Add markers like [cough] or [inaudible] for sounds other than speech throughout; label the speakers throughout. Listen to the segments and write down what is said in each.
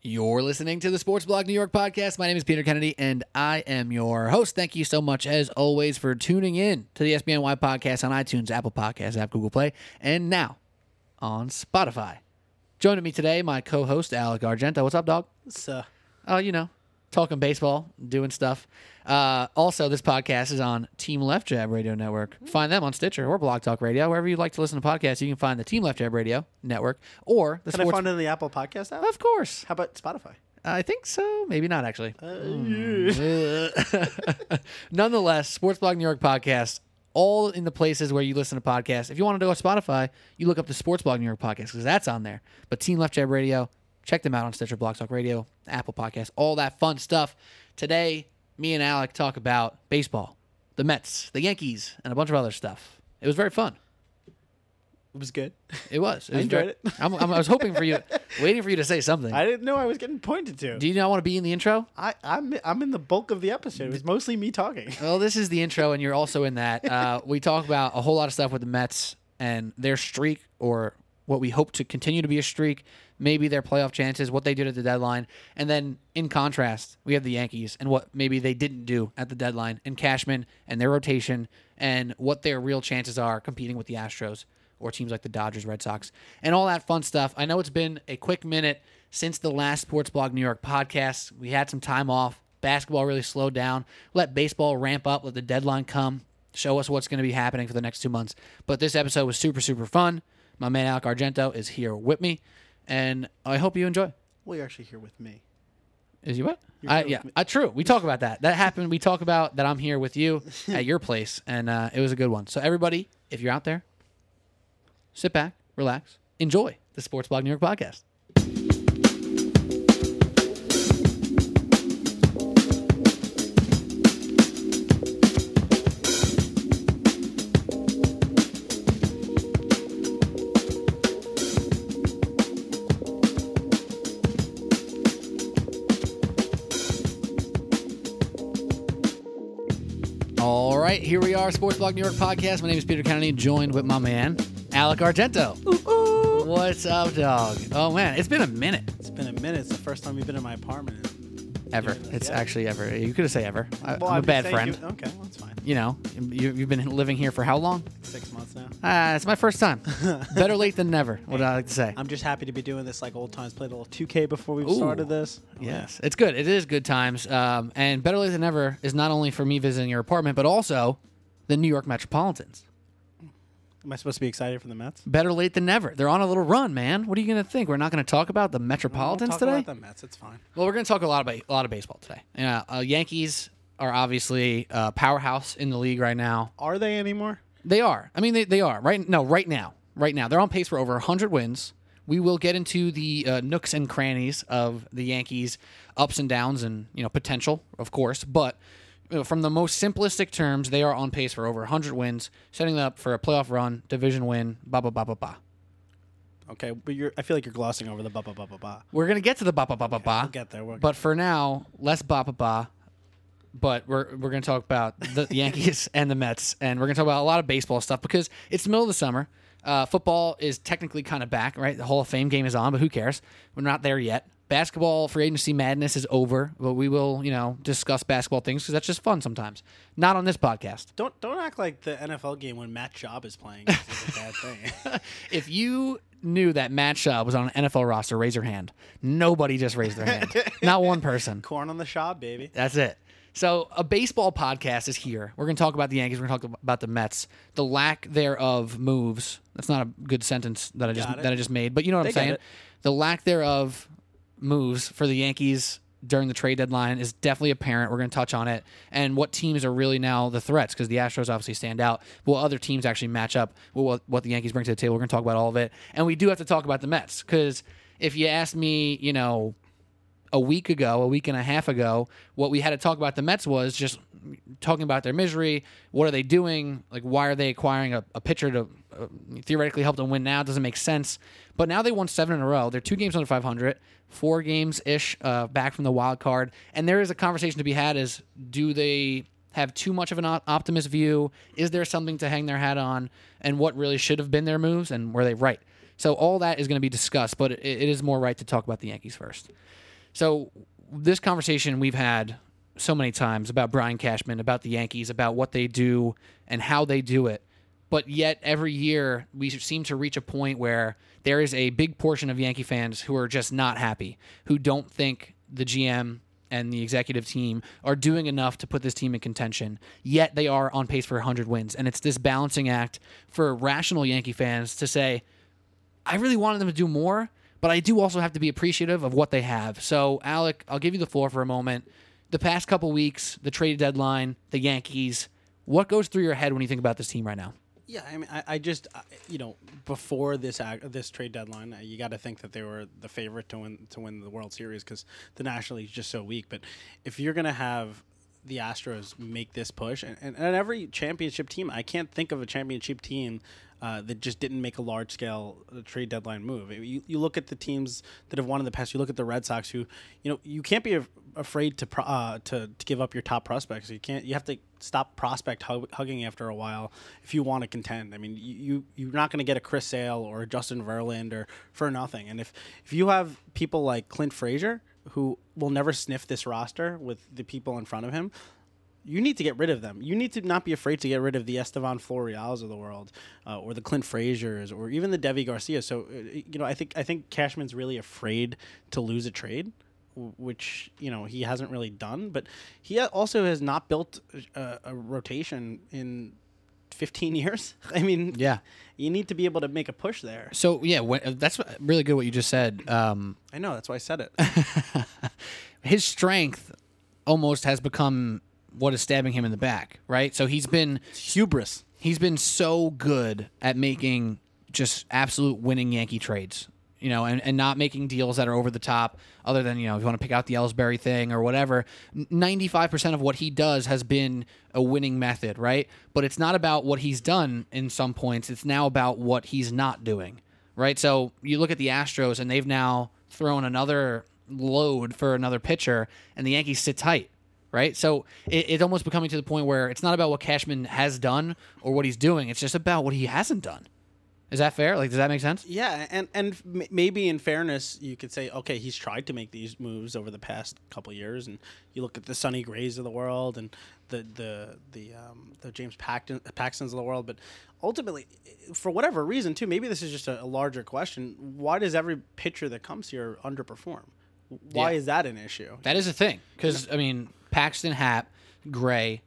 Speaker 1: You're listening to the Sports Blog New York podcast. My name is Peter Kennedy, and I am your host. Thank you so much, as always, for tuning in to the SBNY podcast on iTunes, Apple Podcasts, App, Google Play, and now on Spotify. Joining me today, my co-host Alec Argento. What's up, dog?
Speaker 2: So,
Speaker 1: Oh, uh, you know, talking baseball, doing stuff. Uh, also, this podcast is on Team Left Jab Radio Network. Find them on Stitcher or Blog Talk Radio, wherever you like to listen to podcasts. You can find the Team Left Jab Radio Network or the
Speaker 2: can I find it in the Apple Podcast app?
Speaker 1: of course,
Speaker 2: How about Spotify?
Speaker 1: I think so. Maybe not actually.
Speaker 2: Uh, [laughs]
Speaker 1: Nonetheless, Sports Blog New York podcast, all in the places where you listen to podcasts. If you want to go to Spotify, you look up the Sports Blog New York podcast because that's on there. But Team Left Jab Radio, check them out on Stitcher, Blog Talk Radio, Apple Podcasts, all that fun stuff. Today, me and Alec talk about baseball, the Mets, the Yankees, and a bunch of other stuff. It was very fun.
Speaker 2: It was good.
Speaker 1: It was. It [laughs]
Speaker 2: I
Speaker 1: was
Speaker 2: enjoyed
Speaker 1: very-
Speaker 2: it. [laughs]
Speaker 1: I'm, I'm, I was hoping for you, [laughs] waiting for you to say something.
Speaker 2: I didn't know I was getting pointed to.
Speaker 1: Do you not want to be in the intro?
Speaker 2: I, I'm I'm in the bulk of the episode. It was mostly me talking.
Speaker 1: Well, this is the intro, and you're also in that. Uh, we talk about a whole lot of stuff with the Mets and their streak, or what we hope to continue to be a streak, maybe their playoff chances, what they did at the deadline. And then, in contrast, we have the Yankees and what maybe they didn't do at the deadline, and Cashman and their rotation, and what their real chances are competing with the Astros or teams like the Dodgers, Red Sox, and all that fun stuff. I know it's been a quick minute since the last Sports Blog New York podcast. We had some time off. Basketball really slowed down. Let baseball ramp up. Let the deadline come. Show us what's going to be happening for the next two months. But this episode was super, super fun. My man Alec Argento is here with me, and I hope you enjoy.
Speaker 2: Well, you're actually here with me.
Speaker 1: Is you what? I, yeah, uh, true. We talk about that. That happened. We talk about that. I'm here with you [laughs] at your place, and uh, it was a good one. So everybody, if you're out there, sit back, relax, enjoy the Sports Blog New York podcast. Right, here we are, Sports Blog New York podcast. My name is Peter Kennedy, joined with my man Alec Argento. What's up, dog? Oh man, it's been a minute.
Speaker 2: It's been a minute. It's the first time you've been in my apartment.
Speaker 1: Ever.
Speaker 2: Yeah.
Speaker 1: It's
Speaker 2: Yeah.
Speaker 1: actually ever. You could have say ever. I,
Speaker 2: Well,
Speaker 1: I'm a bad friend.
Speaker 2: you- okay, well, that's fine.
Speaker 1: You know, you, you've been living here for how long?
Speaker 2: Six months now.
Speaker 1: Ah, it's my first time. [laughs] Better late than never. What I like to say.
Speaker 2: I'm just happy to be doing this like old times. Played a little 2K before we
Speaker 1: Ooh.
Speaker 2: started this.
Speaker 1: Yes, it's good. It is good times. Um, and better late than never is not only for me visiting your apartment, but also the New York Metropolitans.
Speaker 2: Am I supposed to be excited for the Mets?
Speaker 1: Better late than never. They're on a little run, man. What are you going to think? We're not going to talk about the Metropolitans
Speaker 2: We'll talk
Speaker 1: today?
Speaker 2: about the Mets. It's fine.
Speaker 1: Well, we're going to talk a lot about a lot of baseball today. Yeah, uh, Yankees are obviously a powerhouse in the league right now.
Speaker 2: Are they anymore?
Speaker 1: They are. I mean, they, they are right. No, right now, right now, they're on pace for over 100 wins. We will get into the uh, nooks and crannies of the Yankees' ups and downs and you know potential, of course. But you know, from the most simplistic terms, they are on pace for over 100 wins, setting them up for a playoff run, division win. Ba ba ba ba ba.
Speaker 2: Okay, but you're. I feel like you're glossing over the ba ba ba ba ba.
Speaker 1: We're gonna get to the ba ba ba ba ba.
Speaker 2: We'll get there. We'll
Speaker 1: But for now, less ba ba ba. But we're we're gonna talk about the [laughs] Yankees and the Mets, and we're gonna talk about a lot of baseball stuff because it's the middle of the summer. Uh, football is technically kind of back, right? The Hall of Fame game is on, but who cares? We're not there yet. Basketball free agency madness is over, but we will, you know, discuss basketball things because that's just fun sometimes. Not on this podcast.
Speaker 2: Don't don't act like the NFL game when Matt Schaub is playing is a bad thing. [laughs]
Speaker 1: If you knew that Matt Schaub was on an NFL roster, raise your hand. Nobody just raised their hand. [laughs] not one person.
Speaker 2: Corn on the shop, baby.
Speaker 1: That's it. So a baseball podcast is here. We're going to talk about the Yankees. We're going to talk about the Mets. The lack thereof moves. That's not a good sentence that I just that I just made, but you know what
Speaker 2: They
Speaker 1: I'm saying.
Speaker 2: it.
Speaker 1: The lack thereof moves for the Yankees during the trade deadline is definitely apparent. We're going to touch on it and what teams are really now the threats because the Astros obviously stand out. Will other teams actually match up with what, what the Yankees bring to the table? We're going to talk about all of it, and we do have to talk about the Mets because if you ask me, you know, a week ago, a week and a half ago, what we had to talk about the Mets was just talking about their misery. What are they doing? Like, why are they acquiring a, a pitcher to uh, theoretically help them win now? It doesn't make sense. But now they won seven in a row. They're two games under 500, four games ish uh, back from the wild card. And there is a conversation to be had: is do they have too much of an op- optimist view? Is there something to hang their hat on? And what really should have been their moves? And were they right? So all that is going to be discussed, but it, it is more right to talk about the Yankees first. So this conversation we've had so many times about Brian Cashman, about the Yankees, about what they do and how they do it. But yet every year we seem to reach a point where there is a big portion of Yankee fans who are just not happy, who don't think the GM and the executive team are doing enough to put this team in contention. Yet they are on pace for 100 wins. And it's this balancing act for rational Yankee fans to say, I really wanted them to do more, but I do also have to be appreciative of what they have. So, Alec, I'll give you the floor for a moment. The past couple weeks, the trade deadline, the Yankees, what goes through your head when you think about this team right now?
Speaker 2: Yeah, I mean, I, I just, I- you know, before this ag- this trade deadline, you got to think that they were the favorite to win to win the World Series because the National League's just so weak. But if you're gonna have the Astros make this push, and, and, and every championship team, I can't think of a championship team uh, that just didn't make a large scale uh, trade deadline move. You, you look at the teams that have won in the past. You look at the Red Sox, who, you know, you can't be af- afraid to uh, to to give up your top prospects. You can't. You have to stop prospect hug- hugging after a while if you want to contend. I mean, you, you you're not going to get a Chris Sale or a Justin Verlander for nothing. And if if you have people like Clint Frazier who will never sniff this roster with the people in front of him, you need to get rid of them. You need to not be afraid to get rid of the Estevan Florials of the world, uh, or the Clint Fraziers, or even the Deivi Garcia. So, uh, you know, I think I think Cashman's really afraid to lose a trade, which you know he hasn't really done. But he also has not built a, a rotation in 15 years. [laughs] I mean,
Speaker 1: Yeah.
Speaker 2: you need to be able to make a push there.
Speaker 1: So, yeah, when, that's really good what you just said. Um,
Speaker 2: I know that's why I said it. [laughs]
Speaker 1: his strength almost has become what is stabbing him in the back, right? So he's been
Speaker 2: Hubris.
Speaker 1: he's been so good at making just absolute winning Yankee trades, you know, and, and not making deals that are over the top, other than, you know, if you want to pick out the Ellsbury thing or whatever. 95% of what he does has been a winning method, right? But it's not about what he's done in some points, it's now about what he's not doing, right? So you look at the Astros, and they've now thrown another load for another pitcher, and the Yankees sit tight right? So it, it's almost becoming to the point where it's not about what Cashman has done or what he's doing. It's just about what he hasn't done. Is that fair? Like, does that make sense?
Speaker 2: Yeah, and and m- maybe in fairness, you could say, okay, he's tried to make these moves over the past couple years, and you look at the Sonny Grays of the world and the the the um, the James Paxton, Paxtons of the world, but ultimately, for whatever reason, too, maybe this is just a, a larger question. Why does every pitcher that comes here underperform? Why
Speaker 1: Yeah.
Speaker 2: is that an issue?
Speaker 1: That is a thing. Because, I mean, Paxton, Happ, Gray,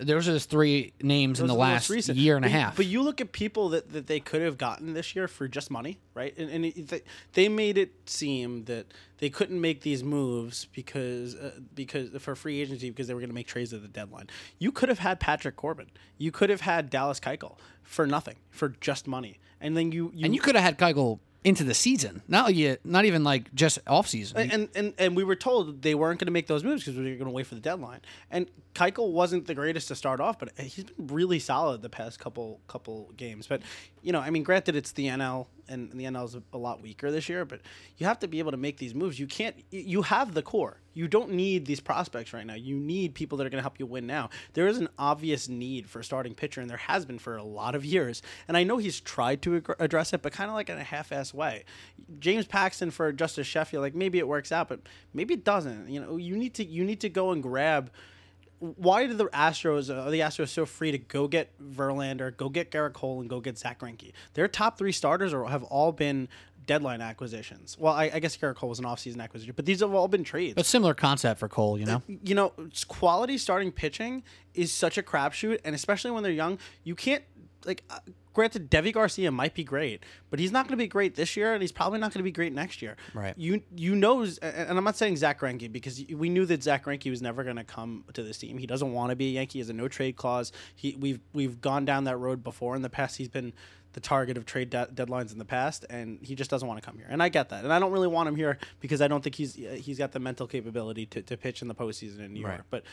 Speaker 1: those are the three names in the last year and a
Speaker 2: But you-
Speaker 1: half.
Speaker 2: But you look at people that, that they could have gotten this year for just money, right? And, and it, they, they made it seem that they couldn't make these moves because uh, because for free agency because they were going to make trades at the deadline. You could have had Patrick Corbin. You could have had Dallas Keuchel for nothing, for just money. And then you, you
Speaker 1: and you could have had Keuchel into the season. Not, yet, not even like just off season.
Speaker 2: and, and and we were told they weren't going to make those moves because we were going to wait for the deadline. And Keuchel wasn't the greatest to start off, but he's been really solid the past couple couple games. But you know, I mean, granted, it's the NL, and the NL is a, lot weaker this year. But you have to be able to make these moves. You can't. You have the core. You don't need these prospects right now. You need people that are going to help you win now. There is an obvious need for a starting pitcher, and there has been for a lot of years. And I know he's tried to address it, but kind of like in a half-ass way. James Paxton for Justus Sheffield, like maybe it works out, but maybe it doesn't. You know, you need to you need to go and grab. Why do the Astros are the Astros so free to go get Verlander, go get Gerrit Cole, and go get Zack Greinke? Their top three starters are, have all been deadline acquisitions. Well, I, I guess Gerrit Cole was an offseason acquisition, but these have all been trades
Speaker 1: but similar concept for Cole, you know?
Speaker 2: Uh, you know, it's quality starting pitching is such a crapshoot, and especially when they're young, you can't like. Uh, Uh, granted, Deivi Garcia might be great, but he's not going to be great this year, and he's probably not going to be great next year.
Speaker 1: Right.
Speaker 2: You you know, and and I'm not saying Zack Greinke because we knew that Zack Greinke was never going to come to this team. He doesn't want to be a Yankee. He has a no trade clause. He we've we've gone down that road before in the past. He's been the target of trade de- deadlines in the past, and he just doesn't want to come here. And I get that, and I don't really want him here because I don't think he's he's got the mental capability to, to pitch in the postseason in New
Speaker 1: Right.
Speaker 2: York. But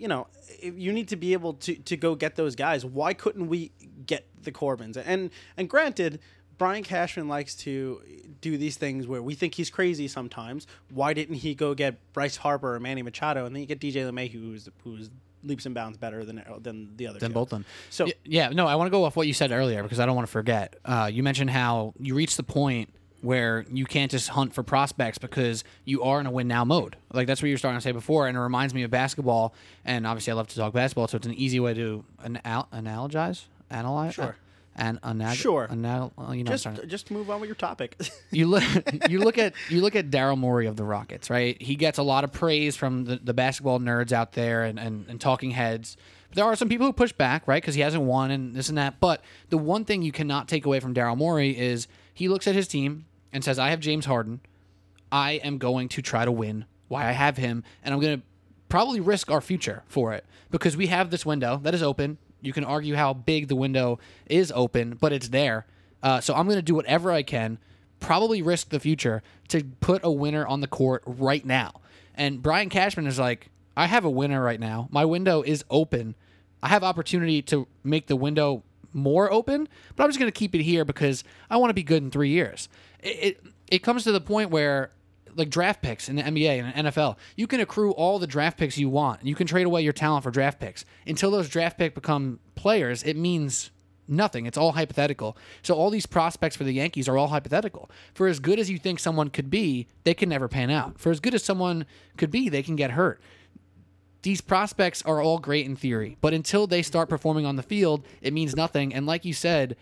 Speaker 2: you know, if you need to be able to to go get those guys. Why couldn't we get the Corbins? And and granted. Brian Cashman likes to do these things where we think he's crazy sometimes. Why didn't he go get Bryce Harper or Manny Machado, and then you get DJ LeMahieu, who's who's leaps and bounds better than than the other
Speaker 1: than
Speaker 2: two.
Speaker 1: both of them.
Speaker 2: So-
Speaker 1: Y- yeah, no, I want to go off what you said earlier because I don't want to forget. Uh, you mentioned how you reached the point where you can't just hunt for prospects because you are in a win now mode. Like that's what you were starting to say before, and it reminds me of basketball. And obviously, I love to talk basketball, so it's an easy way to anal- analogize, analyze,
Speaker 2: Sure.
Speaker 1: and anag-
Speaker 2: Sure.
Speaker 1: Anal- uh, you know,
Speaker 2: Just
Speaker 1: to-
Speaker 2: just move on with your topic. [laughs]
Speaker 1: you look you look at you look at Daryl Morey of the Rockets, right? He gets a lot of praise from the, the basketball nerds out there and, and, and talking heads. There are some people who push back, right? Because he hasn't won and this and that. But the one thing you cannot take away from Daryl Morey is he looks at his team and says, I have James Harden. I am going to try to win why I have him, and I'm going to probably risk our future for it because we have this window that is open. You can argue how big the window is open, but it's there. Uh, so I'm going to do whatever I can, probably risk the future to put a winner on the court right now. And Brian Cashman is like, I have a winner right now. My window is open. I have opportunity to make the window more open, but I'm just going to keep it here because I want to be good in three years. It, it comes to the point where like draft picks in the NBA and the NFL, you can accrue all the draft picks you want, and you can trade away your talent for draft picks. Until those draft picks become players, it means nothing. It's all hypothetical. So all these prospects for the Yankees are all hypothetical. For as good as you think someone could be, they can never pan out. For as good as someone could be, they can get hurt these prospects are all great in theory, but until they start performing on the field, it means nothing. And like you said,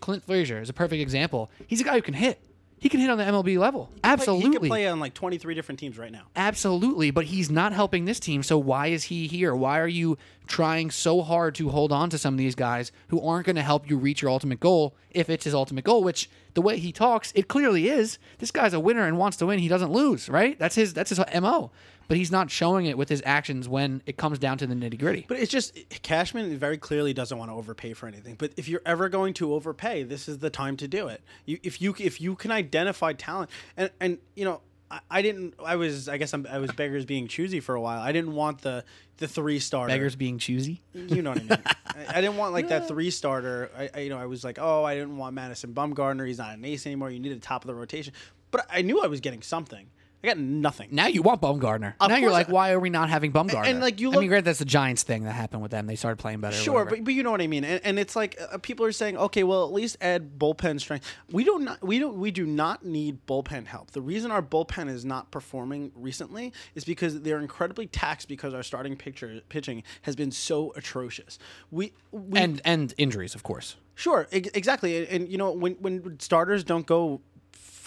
Speaker 1: Clint Frazier is a perfect example. He's a guy who can hit. He can hit on the MLB level. Absolutely.
Speaker 2: he can play on like 23 different teams right now.
Speaker 1: Absolutely, but he's not helping this team. So why is he here? Why are you trying so hard to hold on to some of these guys who aren't going to help you reach your ultimate goal if it's his ultimate goal, which the way he talks, it clearly is. This guy's a winner and wants to win. He doesn't lose, right? That's his that's his MO. But he's not showing it with his actions when it comes down to the nitty-gritty.
Speaker 2: But it's just Cashman very clearly doesn't want to overpay for anything. But if you're ever going to overpay, this is the time to do it. You, if you if you can identify talent, and and you know, I, I didn't. I was. I guess I'm, I was beggars being choosy for a while. I didn't want the the three starter.
Speaker 1: Beggars being choosy.
Speaker 2: You know what I mean. I, I didn't want like that [laughs] three starter. I, I you know I was like, oh, I didn't want Madison Bumgarner. He's not an ace anymore. You needed top of the rotation. But I knew I was getting something. I got nothing.
Speaker 1: Now you want Bumgarner.
Speaker 2: Of
Speaker 1: now you're
Speaker 2: course
Speaker 1: like,
Speaker 2: I-
Speaker 1: why are we not having Bumgarner?
Speaker 2: and, like, you
Speaker 1: I
Speaker 2: look-
Speaker 1: mean, granted, that's the Giants thing that happened with them. They started playing better.
Speaker 2: Sure,
Speaker 1: whatever.
Speaker 2: but, but you know what I mean, and, and it's like uh, people are saying, okay, well, at least add bullpen strength. We don't not, we don't we do not need bullpen help. The reason our bullpen is not performing recently is because they're incredibly taxed because our starting pitcher pitching has been so atrocious. We, we
Speaker 1: and and injuries, of course.
Speaker 2: Sure, ex- exactly. And, and, you know, when when starters don't go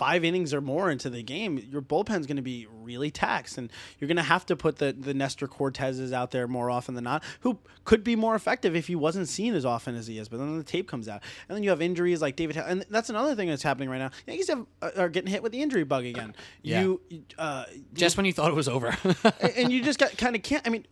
Speaker 2: five innings or more into the game, your bullpen's going to be really taxed, and you're going to have to put the the Nestor Cortezes out there more often than not, who could be more effective if he wasn't seen as often as he is. But then the tape comes out, and then you have injuries like David, and that's another thing that's happening right now. Yankees have are getting hit with the injury bug again. [clears throat]
Speaker 1: Yeah.
Speaker 2: You, uh,
Speaker 1: Just when you thought it was over.
Speaker 2: and- you just got kind of can't. I mean,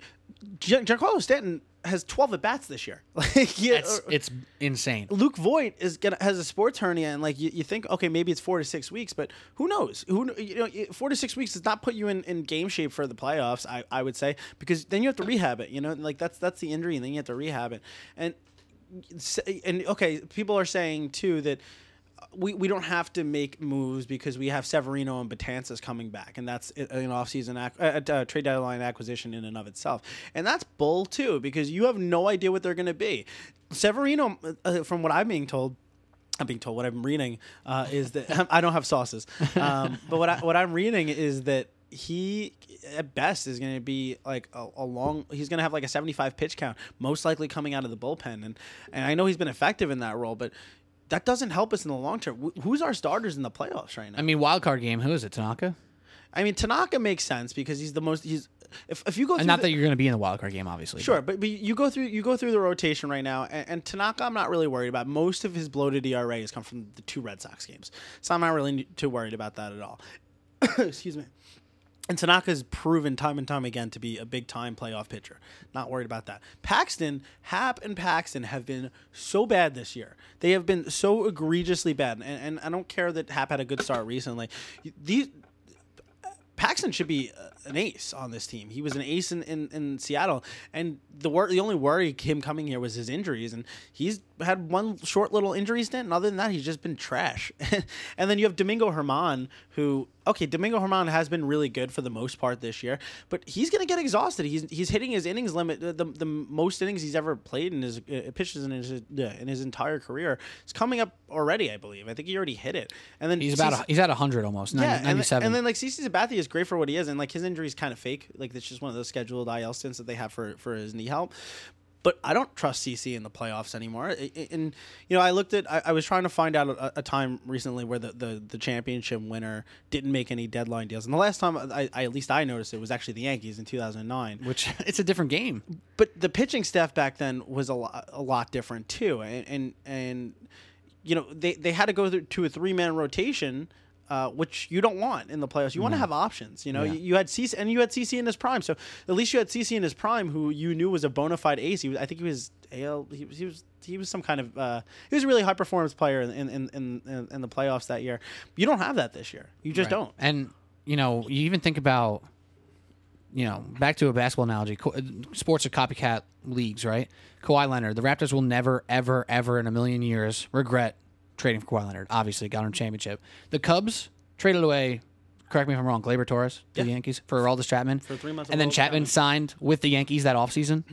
Speaker 2: Gian- Giancarlo Stanton has 12 at bats this year. [laughs] Like, yeah,
Speaker 1: it's, it's insane.
Speaker 2: Luke Voit is gonna has a sports hernia, and like you, you think, okay, maybe it's four to six weeks, but who knows? Who you know, four to six weeks does not put you in, in game shape for the playoffs. I, I would say because then you have to rehab it. You know, like that's that's the injury, and then you have to rehab it. And and okay, people are saying too that. We, we don't have to make moves because we have Severino and Betances coming back, and that's an offseason ac- uh, uh, trade deadline acquisition in and of itself. And that's bull too because you have no idea what they're going to be. Severino, uh, from what I'm being told, I'm being told what I'm reading uh, is that [laughs] I don't have sauces, um, but what I, what I'm reading is that he at best is going to be like a, a long. He's going to have like a 75 pitch count, most likely coming out of the bullpen, and and I know he's been effective in that role, but that doesn't help us in the long term. Who's our starters in the playoffs right now?
Speaker 1: I mean, wild card game. Who is it? Tanaka.
Speaker 2: I mean, Tanaka makes sense because he's the most. He's if, if you go
Speaker 1: And not
Speaker 2: the-
Speaker 1: that you're going to be in the wild card game, obviously.
Speaker 2: Sure, but, but you go through you go through the rotation right now, and, and Tanaka, I'm not really worried about. Most of his bloated ERA has come from the two Red Sox games, so I'm not really too worried about that at all. [coughs] Excuse me. And Tanaka's proven time and time again to be a big time playoff pitcher. Not worried about that. Paxton, Happ, and Paxton have been so bad this year. They have been so egregiously bad. And, and I don't care that Happ had a good start recently. These Paxton should be an ace on this team. He was an ace in, in, in Seattle, and the wor- the only worry him coming here was his injuries, and he's had one short little injury stint, and other than that, he's just been trash. [laughs] and then you have Domingo German, who okay, Domingo German has been really good for the most part this year, but he's gonna get exhausted. He's he's hitting his innings limit, the, the most innings he's ever played in his uh, pitches in his in his entire career. It's coming up already, I believe. I think he already hit it, and then
Speaker 1: He's about a, he's at hundred almost. 90,
Speaker 2: yeah, and, then-
Speaker 1: 97.
Speaker 2: and then like CC Sabathia is great for what he is, and like his injury is kind of fake. Like it's just one of those scheduled IL stints that they have for for his knee help. But I don't trust CC in the playoffs anymore. And you know, I looked at. I, I was trying to find out a, a time recently where the, the the championship winner didn't make any deadline deals. And the last time I, I at least I noticed it was actually the Yankees in 2009
Speaker 1: which [laughs] it's a different game.
Speaker 2: but the pitching staff back then was a lot, a lot different too, and and, and you know they, they had to go through to a three man rotation, uh, which you don't want in the playoffs. You want to have options. You know,
Speaker 1: Yeah.
Speaker 2: you, you had CC and you had CC in his prime, so at least you had CC in his prime, who you knew was a bona fide ace. He was, I think he was AL. He was he was he was some kind of uh, he was a really high performance player in in, in in in the playoffs that year. You don't have that this year. You just don't.
Speaker 1: And you know, you even think about, you know, back to a basketball analogy. Sports are copycat leagues, right? Kawhi Leonard, the Raptors will never, ever, ever in a million years regret trading for Kawhi Leonard. Obviously, got him a championship. The Cubs traded away. Correct me if I'm wrong. Gleyber Torres to the Yankees for Aroldis Chapman
Speaker 2: For three months
Speaker 1: and then Chapman
Speaker 2: Chapman.
Speaker 1: signed with the Yankees that offseason.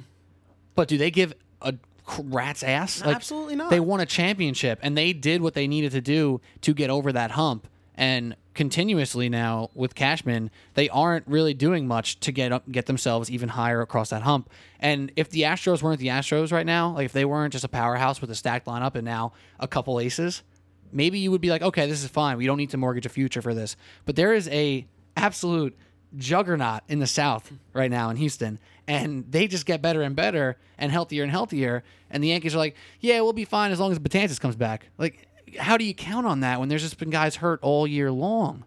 Speaker 1: But do they give a rat's ass?
Speaker 2: absolutely not.
Speaker 1: They won a championship and they did what they needed to do to get over that hump. And continuously now with Cashman, they aren't really doing much to get up, get themselves even higher across that hump. And if the Astros weren't the Astros right now, like if they weren't just a powerhouse with a stacked lineup and now a couple aces, maybe you would be like, okay, this is fine. We don't need to mortgage a future for this. But there is a absolute juggernaut in the South right now in Houston, and they just get better and better and healthier and healthier. And the Yankees are like, yeah, we'll be fine as long as Betances comes back. Like, how do you count on that when there's just been guys hurt all year long?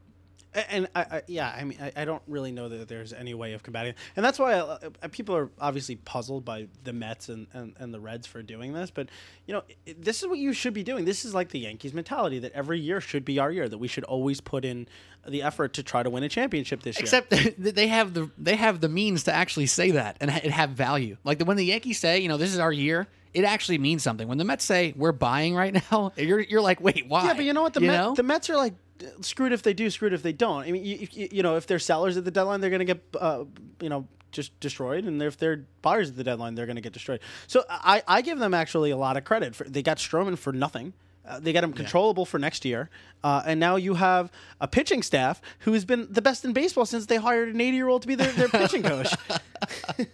Speaker 2: And I, I, yeah, I mean, I, I don't really know that there's any way of combating it. And that's why uh, uh, people are obviously puzzled by the Mets and, and, and the Reds for doing this. But, you know, i this is what you should be doing. This is like the Yankees mentality that every year should be our year, that we should always put in the effort to try to win a championship this year.
Speaker 1: Except [laughs] they have the they have the means to actually say that and ha- it have value. Like the, when the Yankees say, you know, this is our year, it actually means something. When the Mets say we're buying right now, [laughs] you're you're like, wait, why?
Speaker 2: Yeah, but you know what? The,
Speaker 1: You
Speaker 2: Met,
Speaker 1: know?
Speaker 2: the Mets are like screwed if they do, screwed if they don't. I mean, you, you, you know, if they're sellers at the deadline, they're going to get, uh, you know, just destroyed, and if they're buyers at the deadline, they're going to get destroyed. So I, I give them actually a lot of credit for they got Stroman for nothing. Uh, they got him controllable for next year, uh, and now you have a pitching staff who has been the best in baseball since they hired an 80 year old to be their, their pitching coach. [laughs]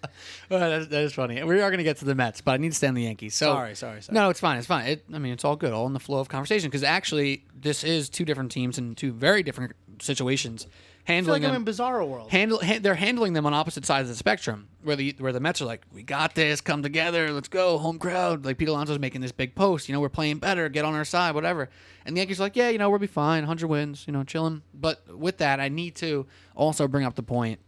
Speaker 1: Well, that, that is funny. We are going to get to the Mets, but I need to stay on the Yankees. So
Speaker 2: Sorry, sorry, sorry.
Speaker 1: No, it's fine. It's fine. It, I mean, it's all good, all in the flow of conversation. Because actually, this is two different teams and two very different situations.
Speaker 2: I feel
Speaker 1: Handling
Speaker 2: like I'm
Speaker 1: them,
Speaker 2: in Bizarro world.
Speaker 1: handle, ha- they're handling them on opposite sides of the spectrum. Where the where the Mets are like, we got this, come together, let's go, home crowd. Like Pete Alonso's making this big post. You know, we're playing better, get on our side, whatever. And the Yankees are like, yeah, you know, we'll be fine, 100 wins, you know, chilling. But with that, I need to also bring up the point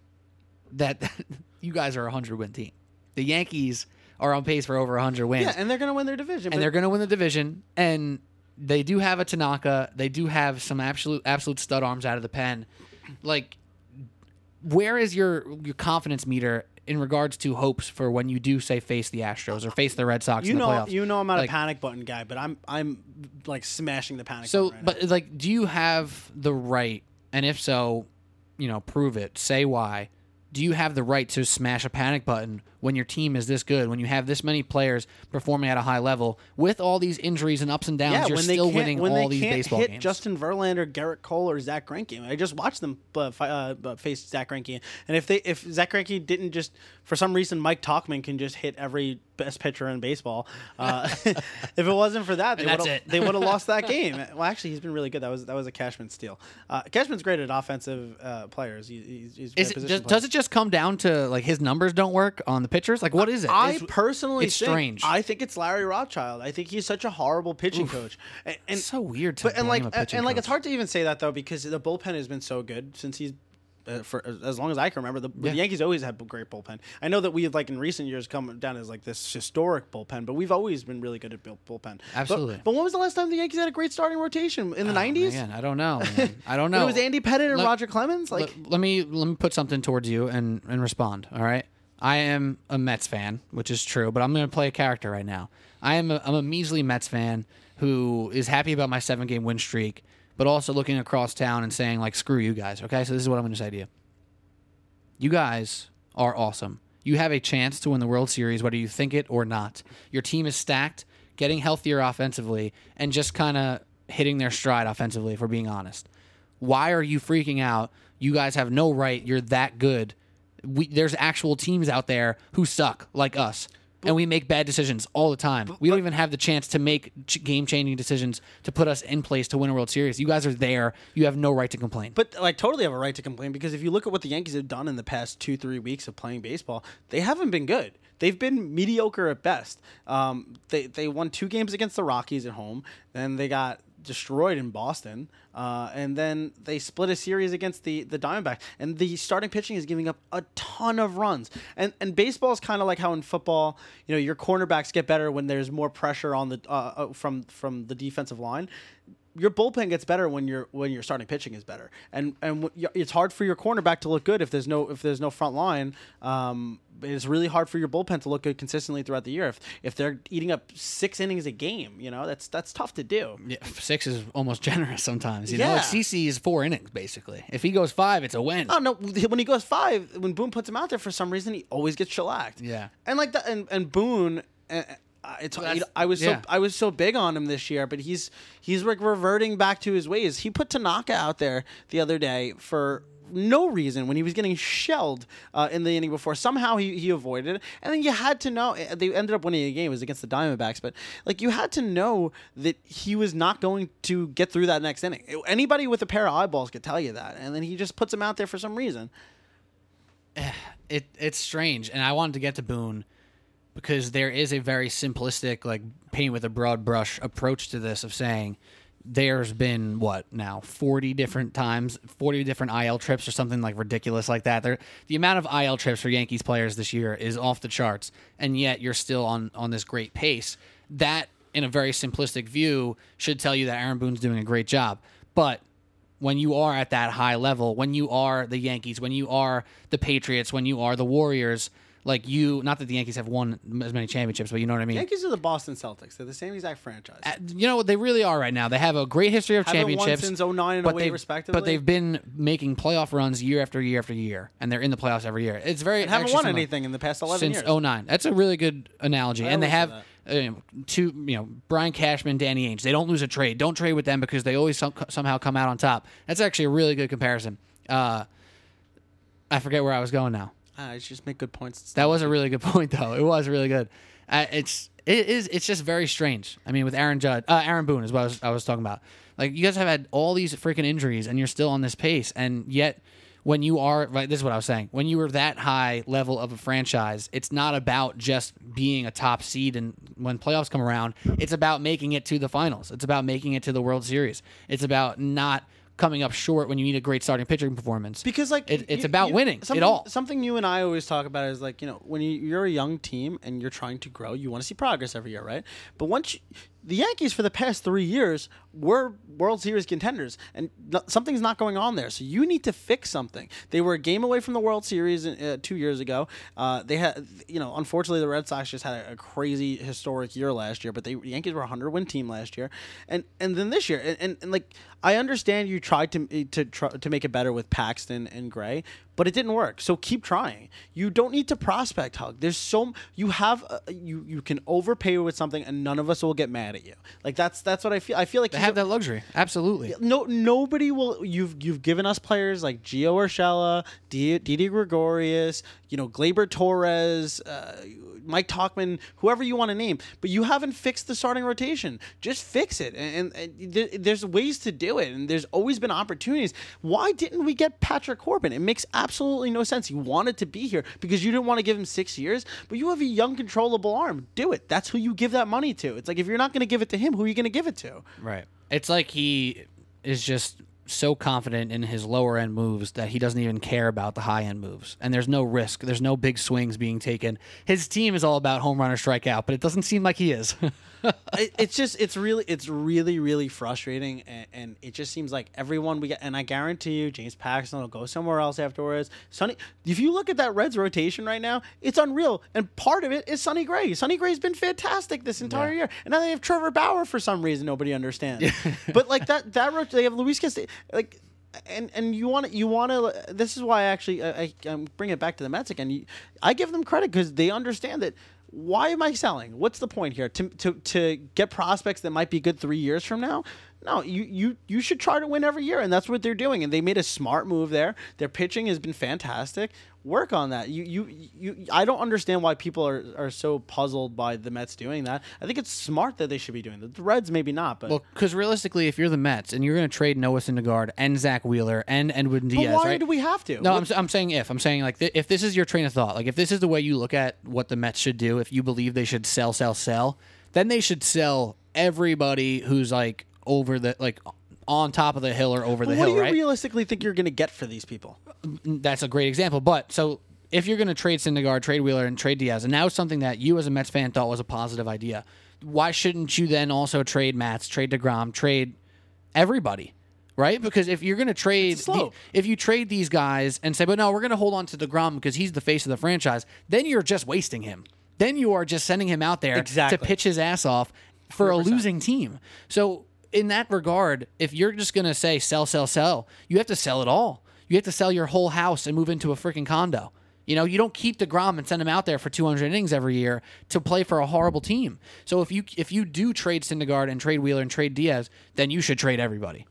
Speaker 1: that [laughs] you guys are a 100 win team. The Yankees are on pace for over 100 wins
Speaker 2: yeah, and they're going to win their division.
Speaker 1: and they're going to win the division. And they do have a Tanaka. They do have some absolute absolute stud arms out of the pen. Like, where is your your confidence meter in regards to hopes for when you do say face the Astros or face the Red Sox
Speaker 2: you
Speaker 1: in the
Speaker 2: know,
Speaker 1: playoffs?
Speaker 2: you know, I'm not
Speaker 1: Like-
Speaker 2: a panic button guy, but I'm I'm like smashing the panic.
Speaker 1: So,
Speaker 2: button right now.
Speaker 1: but like, do you have the right? And if so, you know, prove it. Say why. Do you have the right to smash a panic button when your team is this good? When you have this many players performing at a high level with all these injuries and ups and downs,
Speaker 2: yeah,
Speaker 1: you're still winning
Speaker 2: when
Speaker 1: all
Speaker 2: they
Speaker 1: these
Speaker 2: can't
Speaker 1: baseball
Speaker 2: hit
Speaker 1: games.
Speaker 2: Justin Verlander, Gerrit Cole, or Zack Greinke. I just watched them uh, fi- uh, uh, face Zack Greinke, and if they if Zack Greinke didn't just for some reason Mike Tauchman can just hit every best pitcher in baseball. Uh, [laughs] if it wasn't for that, they would
Speaker 1: it.
Speaker 2: they would have lost that [laughs] game. Well, actually, he's been really good. That was that was a Cashman steal. Uh, Cashman's great at offensive uh, players. He, he's, he's
Speaker 1: Is it, does, it just come down to like his numbers don't work on the pitchers? Like, what is it?
Speaker 2: I
Speaker 1: It's-
Speaker 2: personally
Speaker 1: it's
Speaker 2: think,
Speaker 1: strange.
Speaker 2: I think it's Larry Rothschild. I think he's such a horrible pitching coach. And, and
Speaker 1: It's so weird to
Speaker 2: but and like and like it's
Speaker 1: coach.
Speaker 2: hard to even say that though because the bullpen has been so good since he's uh, for as long as I can remember. The,
Speaker 1: Yeah.
Speaker 2: the Yankees always had a great bullpen. I know that we have like in recent years come down as like this historic bullpen, but we've always been really good at bullpen.
Speaker 1: Absolutely.
Speaker 2: But, when was the last time the Yankees had a great starting rotation in the nineties?
Speaker 1: Man, I don't know. [laughs] man. I don't know.
Speaker 2: it was Andy Pettitte and
Speaker 1: Let-
Speaker 2: Roger Clemens. Like
Speaker 1: let, let me let me put something towards you and and respond. All right. I am a Mets fan, which is true, but I'm going to play a character right now. I am a, I'm a measly Mets fan who is happy about my seven game win streak, but also looking across town and saying like, "Screw you guys." Okay, so this is what I'm going to say to you. You guys are awesome. You have a chance to win the World Series, whether you think it or not. Your team is stacked, getting healthier offensively, and just kind of hitting their stride offensively, if we're being honest. Why are you freaking out? You guys have no right. You're that good. We, there's actual teams out there who suck, like us. And we make bad decisions all the time. We don't even have the chance to make ch- game-changing decisions to put us in place to win a World Series. You guys are there. You have no right to complain.
Speaker 2: But I totally have a right to complain because if you look at what the Yankees have done in the past two, three weeks of playing baseball, they haven't been good. They've been mediocre at best. Um, they they won two games against the Rockies at home, then they got destroyed in Boston, uh, and then they split a series against the the Diamondbacks. And the starting pitching is giving up a ton of runs. And and baseball is kind of like how in football, you know, your cornerbacks get better when there's more pressure on the uh, uh, from from the defensive line your bullpen gets better when your when your starting pitching is better, and and it's hard for your cornerback to look good if there's no if there's no front line. Um, it's really hard for your bullpen to look good consistently throughout the year if if they're eating up six innings a game. You know that's that's tough to do.
Speaker 1: Yeah, six is almost [laughs] generous sometimes. You know,
Speaker 2: Yeah.
Speaker 1: like CC is four innings basically. If he goes five, it's a win.
Speaker 2: Oh no! When he goes five, when Boone puts him out there for some reason, he always gets shellacked.
Speaker 1: Yeah.
Speaker 2: and like that, and and Boone. Uh, uh, it's
Speaker 1: that's-
Speaker 2: I was
Speaker 1: yeah.
Speaker 2: so I was so big on him this year, but he's he's like reverting back to his ways. He put Tanaka out there the other day for no reason when he was getting shelled uh, in the inning before. Somehow he, he avoided it, and then you had to know uh, they ended up winning the game. It was against the Diamondbacks, but like you had to know that he was not going to get through that next inning. Anybody with a pair of eyeballs could tell you that, and then he just puts him out there for some reason.
Speaker 1: it it's strange, and I wanted to get to Boone because there is a very simplistic, like paint with a broad brush approach to this of saying there's been what now 40 different times 40 different IL trips or something like ridiculous like that. There the amount of IL trips for Yankees players this year is off the charts and yet you're still on on this great pace. That in a very simplistic view should tell you that Aaron Boone's doing a great job. But when you are at that high level, when you are the Yankees, when you are the Patriots, when you are the Warriors, like you, not that the Yankees have won as many championships, but you know what I mean.
Speaker 2: Yankees are the Boston Celtics. They're the same exact franchise.
Speaker 1: Uh, You know what they really are right now. They have a great history of
Speaker 2: Haven't won
Speaker 1: championships
Speaker 2: since 09 and
Speaker 1: but
Speaker 2: 08
Speaker 1: they've-
Speaker 2: respectively.
Speaker 1: But they've been making playoff runs year after year after year, and they're in the playoffs every year. It's very
Speaker 2: haven't
Speaker 1: actually
Speaker 2: won
Speaker 1: similar.
Speaker 2: anything in the past 11
Speaker 1: since
Speaker 2: years.
Speaker 1: 09. That's a really good analogy. And they have uh, two, you know, Brian Cashman, Danny Ainge. They don't lose a trade. Don't trade with them because they always some, somehow come out on top. That's actually a really good comparison. Uh, I forget where I was going now.
Speaker 2: Ah, I just make good points.
Speaker 1: That was a really good point, though. It was really good. Uh, it's it is it's just very strange. I mean, with Aaron Judd, uh, Aaron Boone is what I was, I was talking about. Like you guys have had all these freaking injuries, and you're still on this pace, and yet when you are right, this is what I was saying. When you were that high level of a franchise, it's not about just being a top seed, and when playoffs come around, it's about making it to the finals. It's about making it to the World Series. It's about not coming up short when you need a great starting pitching performance.
Speaker 2: because like
Speaker 1: It- it's
Speaker 2: you-
Speaker 1: about
Speaker 2: you-
Speaker 1: winning it
Speaker 2: something,
Speaker 1: all.
Speaker 2: Something you and I always talk about is like you know when you, you're a young team and you're trying to grow, you want to see progress every year, right? But once you, the Yankees for the past three years were World Series contenders, and something's not going on there. So you need to fix something. They were a game away from the World Series uh, two years ago. Uh, they had, you know, unfortunately the Red Sox just had a, a crazy historic year last year, but they the Yankees were a hundred win team last year, and and then this year, and, and, and like I understand you tried to to try, to make it better with Paxton and Gray, but it didn't work. So keep trying. You don't need to prospect hug. There's so you have uh, you you can overpay with something, and none of us will get mad at you. Like that's that's what I feel. I feel like
Speaker 1: have that luxury. Absolutely.
Speaker 2: no nobody will you've you've given us players like Gio Urshela, D- Didi Gregorius, you know Gleyber Torres, uh, Mike Tauchman, whoever you want to name, but you haven't fixed the starting rotation. Just fix it, and, and, and there, there's ways to do it, and there's always been opportunities. Why didn't we get Patrick Corbin? It makes absolutely no sense. He wanted to be here because you didn't want to give him six years, but you have a young, controllable arm. Do it. That's who you give that money to. It's like if you're not going to give it to him, who are you going to give it to?
Speaker 1: Right. It's like he is just so confident in his lower end moves that he doesn't even care about the high end moves. And there's no risk. There's no big swings being taken. His team is all about home run or strikeout, but it doesn't seem like he is. [laughs]
Speaker 2: it, it's just it's really it's really really frustrating and, and, it just seems like everyone we get and i guarantee you james paxton will go somewhere else afterwards sonny if you look at that reds rotation right now it's unreal and part of it is sonny gray sonny gray's been fantastic this entire
Speaker 1: Yeah.
Speaker 2: year and now they have trevor bauer for some reason nobody understands [laughs] but like that that rot- they have luis castillo like and and you want to you want to this is why I actually I, I I'm bringing it back to the Mets again. You, I give them credit because they understand that. Why am I selling? What's the point here? To, to to get prospects that might be good three years from now? No, you, you you should try to win every year, and that's what they're doing. And they made a smart move there. Their pitching has been fantastic. Work on that. You you you. I don't understand why people are, are so puzzled by the Mets doing that. I think it's smart that they should be doing that. The Reds maybe not, but
Speaker 1: well, because realistically, if you're the Mets and you're going to trade Noah Syndergaard and Zack Wheeler and Edwin Diaz,
Speaker 2: why
Speaker 1: right?
Speaker 2: do we have to?
Speaker 1: No, I'm, I'm saying if. I'm saying like th- if this is your train of thought, like if this is the way you look at what the Mets should do, if you believe they should sell, sell, sell, then they should sell everybody who's like over the like on top of the hill or over the hill.
Speaker 2: what do you
Speaker 1: right?
Speaker 2: realistically think you're going to get for these people?
Speaker 1: Mm, that's a great example. But so if you're going to trade Syndergaard, trade Wheeler, and trade Diaz, and now something that you as a Mets fan thought was a positive idea, why shouldn't you then also trade Matz, trade Degrom, trade everybody? Right, because if you're going to trade, the- if you trade these guys and say, "But no, we're going to hold on to Degrom because he's the face of the franchise," then you're just wasting him. Then you are just sending him out there
Speaker 2: Exactly.
Speaker 1: to pitch his ass off for a losing team. So in that regard, if you're just going to say sell, sell, sell, you have to sell it all. You have to sell your whole house and move into a freaking condo. You know, you don't keep Degrom and send him out there for 200 innings every year to play for a horrible team. So if you if you do trade Syndergaard and trade Wheeler and trade Diaz, then you should trade everybody.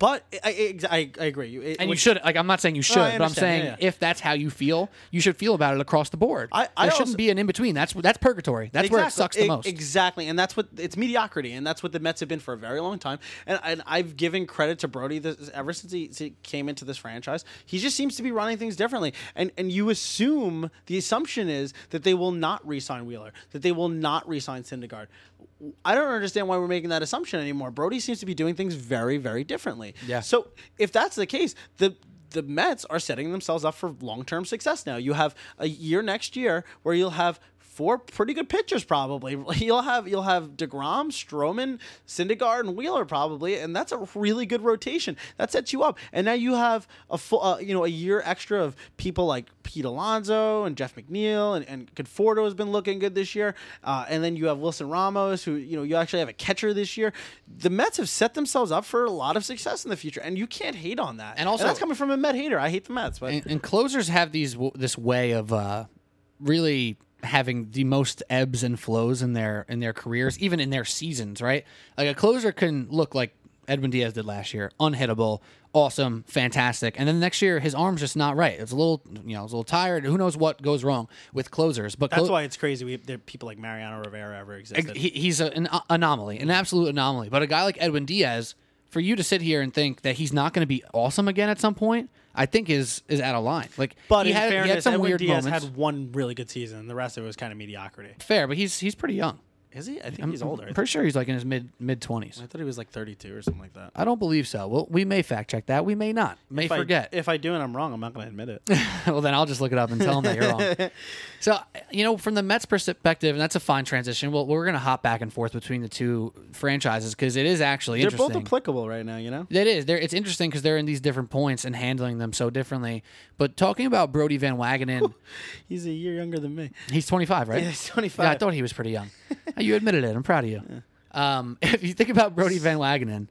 Speaker 2: But I, I, I, I agree. You, it-
Speaker 1: And you should like I'm not saying you oh, should,
Speaker 2: I
Speaker 1: but I'm saying
Speaker 2: yeah, yeah.
Speaker 1: if that's how you feel, you should feel about it across the board.
Speaker 2: I- I
Speaker 1: there
Speaker 2: also-
Speaker 1: shouldn't be an in between. That's that's purgatory. That's where it sucks the most.
Speaker 2: Exactly, and that's what it's mediocrity, and that's what the Mets have been for a very long time. And, and I've given credit to Brodie this, ever since he, he came into this franchise. He just seems to be running things differently, and and you assume the assumption is that they will not re-sign Wheeler, that they will not re-sign Syndergaard. I don't understand why we're making that assumption anymore. Brodie seems to be doing things very, very differently.
Speaker 1: Yeah.
Speaker 2: So if that's the case, the the Mets are setting themselves up for long term success now. You have a year next year where you'll have four pretty good pitchers probably. [laughs] You'll have you'll have Degrom, Stroman, Syndergaard, and Wheeler probably, and that's a really good rotation. That sets you up. And now you have a full uh, you know a year extra of people like Pete Alonso and Jeff McNeil and, and Conforto has been looking good this year. Uh, and then you have Wilson Ramos, who you know you actually have a catcher this year. The Mets have set themselves up for a lot of success in the future, and you can't hate on that.
Speaker 1: And also-
Speaker 2: that's coming from a Met hater. I hate the Mets, but
Speaker 1: and, and closers have these this way of uh, really having the most ebbs and flows in their in their careers, even in their seasons. Right, like a closer can look like Edwin Diaz did last year, unhittable, awesome, fantastic, and then the next year his arm's just not right. It's a little, you know, it's a little tired. Who knows what goes wrong with closers? But
Speaker 2: that's
Speaker 1: clo-
Speaker 2: why it's crazy. We there people like Mariano Rivera ever existed.
Speaker 1: he, he's an anomaly, an absolute anomaly. But a guy like Edwin Diaz, for you to sit here and think that he's not going to be awesome again at some point, I think is is out of line. Like,
Speaker 2: but
Speaker 1: he
Speaker 2: in
Speaker 1: had, he
Speaker 2: fairness,
Speaker 1: had some
Speaker 2: Edwin
Speaker 1: weird
Speaker 2: Diaz
Speaker 1: moments.
Speaker 2: had one really good season. And the rest of it was kind of mediocrity.
Speaker 1: Fair, but he's he's pretty young.
Speaker 2: Is he? I think he's older. I,
Speaker 1: I'm pretty sure he's like in his mid mid twenties.
Speaker 2: I thought he was like 32 or something like that.
Speaker 1: I don't believe so. Well, we may fact check that. We may not. May
Speaker 2: If I-
Speaker 1: forget.
Speaker 2: if I do and I'm wrong, I'm not going to admit it. [laughs]
Speaker 1: well, then I'll just look it up and tell him that you're wrong. [laughs] So, you know, from the Mets' perspective, and that's a fine transition. Well, we're going to hop back and forth between the two franchises because it is actually
Speaker 2: They're both applicable right now, you know.
Speaker 1: It is. They're, it's interesting because they're in these different points and handling them so differently. But talking about Brodie Van Wagenen, [laughs]
Speaker 2: He's a year younger than me.
Speaker 1: he's 25, right?
Speaker 2: Yeah, he's 25.
Speaker 1: Yeah, I thought he was pretty young. [laughs] you admitted it. I'm proud of you. Um, [laughs] if you think about Brodie Van Wagenen,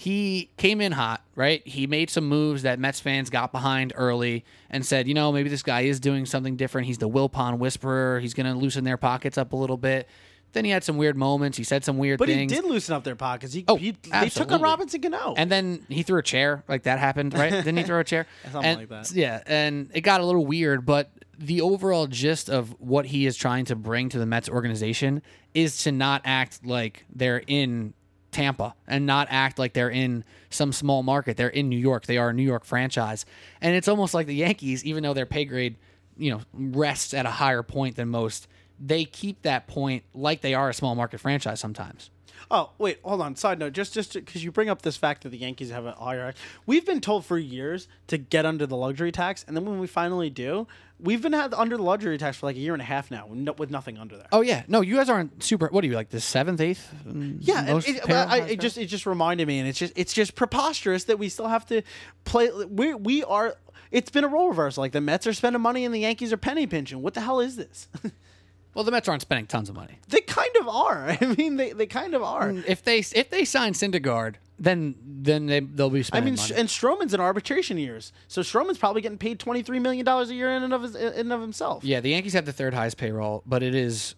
Speaker 1: he came in hot, right? He made some moves that Mets fans got behind early and said, you know, maybe this guy is doing something different. He's the Wilpon whisperer. He's going to loosen their pockets up a little bit. Then he had some weird moments. He said some weird
Speaker 2: But
Speaker 1: things.
Speaker 2: he did loosen up their pockets. He,
Speaker 1: Oh,
Speaker 2: he- they took on Robinson Cano.
Speaker 1: And then he threw a chair, like that happened, right? Didn't he throw a chair? [laughs]
Speaker 2: Something
Speaker 1: And-
Speaker 2: like that.
Speaker 1: Yeah, and it got a little weird, but the overall gist of what he is trying to bring to the Mets organization is to not act like they're in Tampa and not act like they're in some small market. They're in New York. They are a New York franchise. And it's almost like the Yankees, even though their pay grade, you know, rests at a higher point than most, they keep that point like they are a small market franchise sometimes.
Speaker 2: Oh wait, hold on. Side note, just just because you bring up this fact that the Yankees have a higher, we've been told for years to get under the luxury tax, and then when we finally do, we've been had under the luxury tax for like a year and a half now, no, with nothing under there.
Speaker 1: Oh yeah, no, you guys aren't super. What are you like the seventh, eighth?
Speaker 2: Yeah, mm,
Speaker 1: most
Speaker 2: it,
Speaker 1: pair-
Speaker 2: I, it just it just reminded me, and it's just it's just preposterous that we still have to play. We we are. It's been a role reversal. Like the Mets are spending money and the Yankees are penny pinching. What the hell is this? [laughs]
Speaker 1: well, the Mets aren't spending tons of money.
Speaker 2: they kind of are. [laughs] I mean, they, they kind of are.
Speaker 1: Mm, if they if they sign Syndergaard, then then they they'll be spending I
Speaker 2: mean,
Speaker 1: money.
Speaker 2: and Stroman's in arbitration years, so Stroman's probably getting paid twenty three million dollars a year in and of his, in and of himself.
Speaker 1: yeah, the Yankees have the third highest payroll, but it is,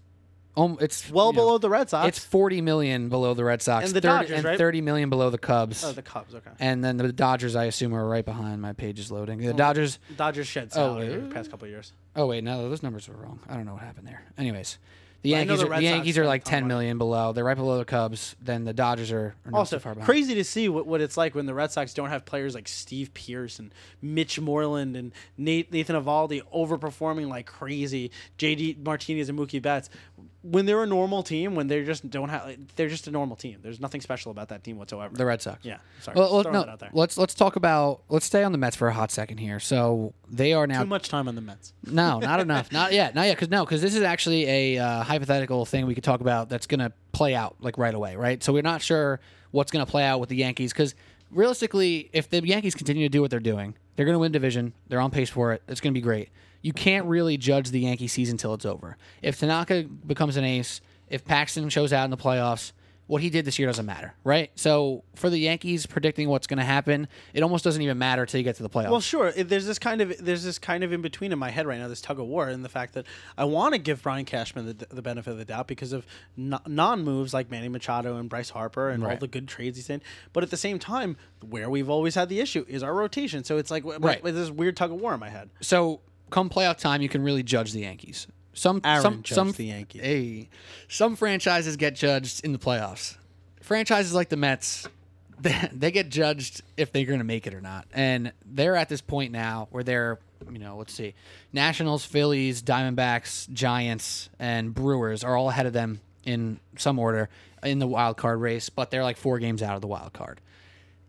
Speaker 1: um, it's
Speaker 2: well
Speaker 1: you know,
Speaker 2: below the Red Sox.
Speaker 1: It's forty million below the Red Sox
Speaker 2: And the
Speaker 1: 30
Speaker 2: Dodgers,
Speaker 1: and
Speaker 2: right?
Speaker 1: thirty million below the Cubs.
Speaker 2: oh, the Cubs. Okay,
Speaker 1: and then the Dodgers, I assume, are right behind. My page is loading. The Dodgers.
Speaker 2: Dodgers shed salary
Speaker 1: wait.
Speaker 2: over the past couple of years.
Speaker 1: Oh wait, no, those numbers were wrong. I don't know what happened there. Anyways, the
Speaker 2: I know
Speaker 1: Yankees,
Speaker 2: the
Speaker 1: are,
Speaker 2: Red
Speaker 1: the
Speaker 2: Sox
Speaker 1: Yankees are like
Speaker 2: ton
Speaker 1: ten
Speaker 2: money.
Speaker 1: million below. They're right below the Cubs. Then the Dodgers are, are not
Speaker 2: Also,
Speaker 1: so far behind.
Speaker 2: crazy to see what, what it's like when the Red Sox don't have players like Steve Pearce and Mitch Moreland and Nate, Nathan Eovaldi overperforming like crazy. JD Martinez and Mookie Betts. When they're a normal team, when they just don't have, like, they're just a normal team. There's nothing special about that team whatsoever.
Speaker 1: The Red Sox.
Speaker 2: yeah, sorry,
Speaker 1: Well, well, no,
Speaker 2: that out there.
Speaker 1: let's let's talk about let's stay on the Mets for a hot second here. So they are now
Speaker 2: Too much time on the Mets.
Speaker 1: No, [laughs] not enough. Not yet. Not yet. Because no, because this is actually a uh, hypothetical thing we could talk about that's going to play out like right away, right? So we're not sure what's going to play out with the Yankees because realistically, if the Yankees continue to do what they're doing, they're going to win division. They're on pace for it. It's going to be great. You can't really judge the Yankee season till it's over. If Tanaka becomes an ace, if Paxton shows out in the playoffs, what he did this year doesn't matter, right? So for the Yankees predicting what's going to happen, it almost doesn't even matter till you get to the playoffs.
Speaker 2: Well, sure. There's this kind of there's this kind of in between in my head right now. This tug of war, and the fact that I want to give Brian Cashman the, the benefit of the doubt because of non moves like Manny Machado and Bryce Harper and all the good trades he's in. But at the same time, where we've always had the issue is our rotation. So it's like
Speaker 1: Right.
Speaker 2: this weird tug of war in my head.
Speaker 1: So come playoff time, you can really judge the Yankees. Some
Speaker 2: Aaron
Speaker 1: some
Speaker 2: judged
Speaker 1: some
Speaker 2: the Yankees.
Speaker 1: Hey, some franchises get judged in the playoffs. Franchises like the Mets, [laughs] they, they get judged if they're going to make it or not, and they're at this point now where they're you know let's see, Nationals, Phillies, Diamondbacks, Giants, and Brewers are all ahead of them in some order in the wild card race, but they're like four games out of the wild card.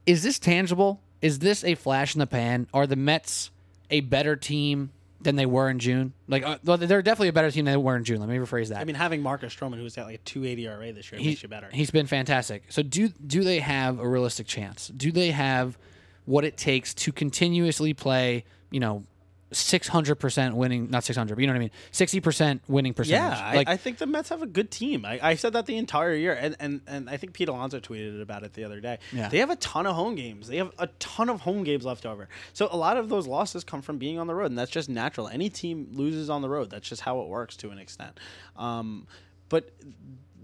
Speaker 1: Is this tangible? Is this a flash in the pan? Are the Mets a better team than they were in June? Like, uh, well, they're definitely a better team than they were in June. Let me rephrase that.
Speaker 2: I mean, having Marcus Stroman, who's got like a 280 ERA this year,
Speaker 1: He-
Speaker 2: makes you better.
Speaker 1: He's been fantastic. So do do they have a realistic chance? Do they have what it takes to continuously play? You know, six hundred percent winning, not six hundred, but you know what I mean, sixty percent winning percentage.
Speaker 2: Yeah,
Speaker 1: like
Speaker 2: I, I think the Mets have a good team. I, I said that the entire year, and, and and I think Pete Alonso tweeted about it the other day.
Speaker 1: Yeah.
Speaker 2: They have a ton of home games. They have a ton of home games left over. So a lot of those losses come from being on the road, and that's just natural. Any team loses on the road. That's just how it works to an extent. Um, but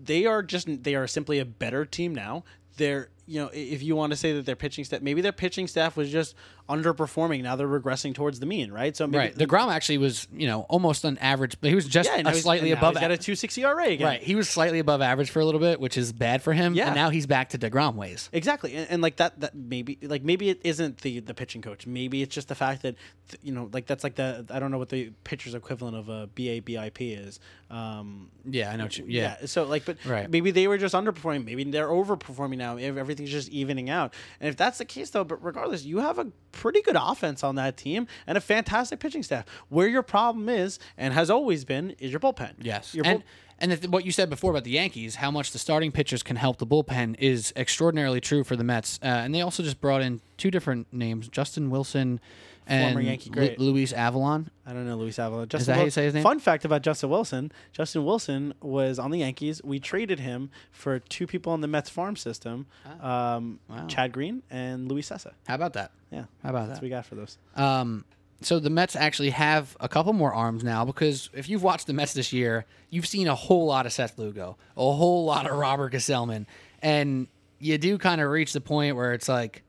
Speaker 2: they are just they are simply a better team now. They're you know if you want to say that their pitching staff maybe their pitching staff was just underperforming. Now they're regressing towards the mean, right? So maybe
Speaker 1: right, Degrom actually was you know almost on average, but he was just
Speaker 2: yeah,
Speaker 1: a slightly above.
Speaker 2: He's got a
Speaker 1: average.
Speaker 2: 260 ERA again.
Speaker 1: Right, he was slightly above average for a little bit, which is bad for him.
Speaker 2: Yeah.
Speaker 1: and now he's back to Degrom ways.
Speaker 2: Exactly, and, and like that, that maybe like maybe it isn't the the pitching coach. Maybe it's just the fact that you know, like that's like the I don't know what the pitcher's equivalent of a BABIP is. Um,
Speaker 1: Yeah, I know. You, yeah.
Speaker 2: So like, but
Speaker 1: Right.
Speaker 2: maybe they were just underperforming. Maybe they're overperforming now. Ev- Everything's just evening out. And if that's the case, though, but regardless, you have a pretty good offense on that team and a fantastic pitching staff. Where your problem is and has always been is your bullpen.
Speaker 1: Yes,
Speaker 2: Your
Speaker 1: and
Speaker 2: bull-
Speaker 1: and the, what you said before about the Yankees, how much the starting pitchers can help the bullpen is extraordinarily true for the Mets. Uh, and they also just brought in two different names: Justin Wilson and
Speaker 2: Former Yankee
Speaker 1: Lu-
Speaker 2: great.
Speaker 1: Luis Avilán.
Speaker 2: I don't know Luis Avilán. Justin
Speaker 1: that how you
Speaker 2: Wil-
Speaker 1: say his name?
Speaker 2: Fun fact about Justin Wilson: Justin Wilson was on the Yankees. We traded him for two people in the Mets farm system, um,
Speaker 1: Wow.
Speaker 2: Chad Green and Luis Cessa.
Speaker 1: How about that?
Speaker 2: Yeah,
Speaker 1: How about
Speaker 2: that's what
Speaker 1: that?
Speaker 2: we got for those.
Speaker 1: Um, so the Mets actually have a couple more arms now because if you've watched the Mets this year, you've seen a whole lot of Seth Lugo, a whole lot of Robert Gsellman, and you do kind of reach the point where it's like,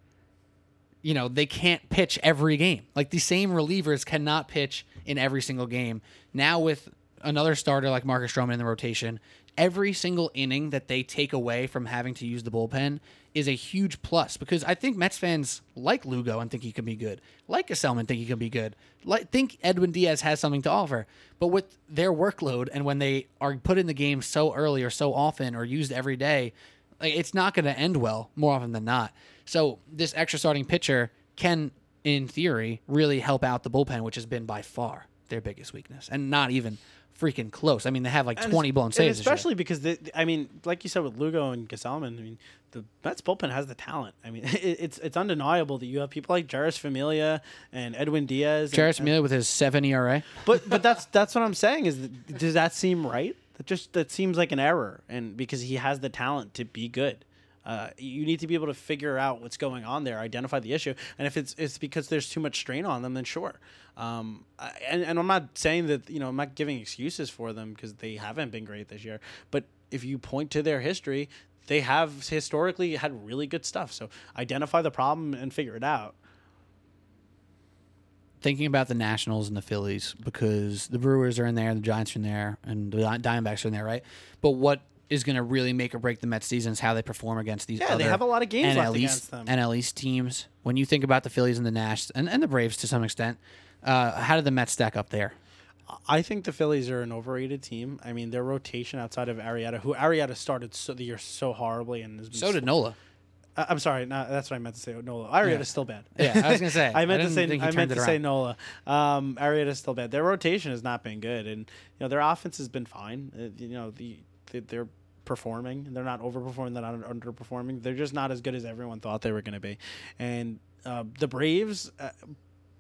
Speaker 1: you know, they can't pitch every game. Like the same relievers cannot pitch in every single game. Now with another starter like Marcus Stroman in the rotation, every single inning that they take away from having to use the bullpen is a huge plus because I think Mets fans like Lugo and think he can be good, like Gsellman think he can be good, like think Edwin Diaz has something to offer. But with their workload and when they are put in the game so early or so often or used every day, like it's not going to end well more often than not. So this extra starting pitcher can, in theory, really help out the bullpen, which has been by far their biggest weakness, and not even freaking close. I mean, they have like
Speaker 2: And
Speaker 1: 20 blown saves.
Speaker 2: especially because the, I mean, like you said with Lugo and Gsellman, I mean, the Mets bullpen has the talent. I mean, [laughs] it, it's it's undeniable that you have people like Jeurys Familia and Edwin Diaz. and-
Speaker 1: Familia with his seven ERA.
Speaker 2: but but that's that's what I'm saying is that, does that seem right? That just that seems like an error, and because he has the talent to be good. Uh, you need to be able to figure out what's going on there, identify the issue, and if it's it's because there's too much strain on them, then sure. Um, I- and and I'm not saying that you know I'm not giving excuses for them because they haven't been great this year, but if you point to their history, they have historically had really good stuff. So identify the problem and figure it out.
Speaker 1: Thinking about the Nationals and the Phillies because the Brewers are in there, the Giants are in there, and the Diamondbacks are in there, right? But what is going to really make or break the Mets season is how they perform against these.
Speaker 2: Yeah, they have a lot of games left
Speaker 1: NL
Speaker 2: against them.
Speaker 1: NL East teams. When you think about the Phillies and the Nash and, and the Braves to some extent, uh, how did the Mets stack up there?
Speaker 2: I think the Phillies are an overrated team. I mean, their rotation outside of Arrieta, who Arrieta started so, the year so horribly, and has been
Speaker 1: So did Nola.
Speaker 2: Uh, I'm sorry, no, that's what I meant to say. Nola. Arrieta's
Speaker 1: Yeah.
Speaker 2: still bad.
Speaker 1: Yeah, I was gonna say. [laughs]
Speaker 2: I meant
Speaker 1: I
Speaker 2: to say. I meant to
Speaker 1: it
Speaker 2: say. Nola. Um, Arrieta's still bad. Their rotation has not been good, and you know their offense has been fine. Uh, you know the, the they're performing. They're not overperforming. They're not underperforming. They're just not as good as everyone thought they were going to be. And uh, the Braves.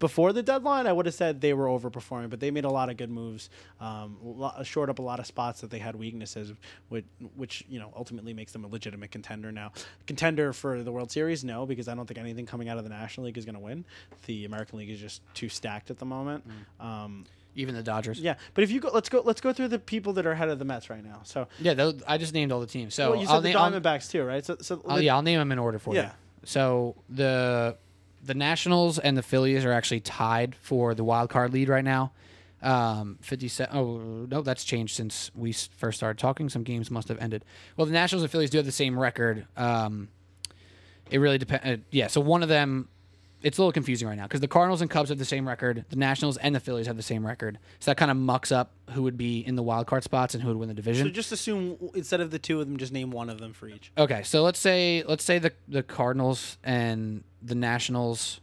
Speaker 2: Before the deadline, I would have said they were overperforming, but they made a lot of good moves, um, lo- shored up a lot of spots that they had weaknesses, which, which you know ultimately makes them a legitimate contender now. Contender for the World Series, no, because I don't think anything coming out of the National League is going to win. The American League is just too stacked at the moment. Um,
Speaker 1: Even the Dodgers.
Speaker 2: yeah, but if you go, let's go, let's go through the people that are ahead of the Mets right now. So,
Speaker 1: Yeah, I just named all the teams. So
Speaker 2: well, you said
Speaker 1: I'll
Speaker 2: the
Speaker 1: na- I'll-
Speaker 2: Diamondbacks too, right? So, so
Speaker 1: yeah, I'll name them in order for you.
Speaker 2: Yeah.
Speaker 1: So the the Nationals and the Phillies are actually tied for the wild card lead right now. Um, 57. Oh no, that's changed since we first started talking. Some games must have ended. Well, the Nationals and Phillies do have the same record. Um, it really depends. Uh, yeah, so one of them. It's a little confusing right now because the Cardinals and Cubs have the same record. The Nationals and the Phillies have the same record. So that kind of mucks up who would be in the wild card spots and who would win the division.
Speaker 2: so just assume instead of the two of them, just name one of them for each.
Speaker 1: Okay, so let's say let's say the the Cardinals and the Nationals,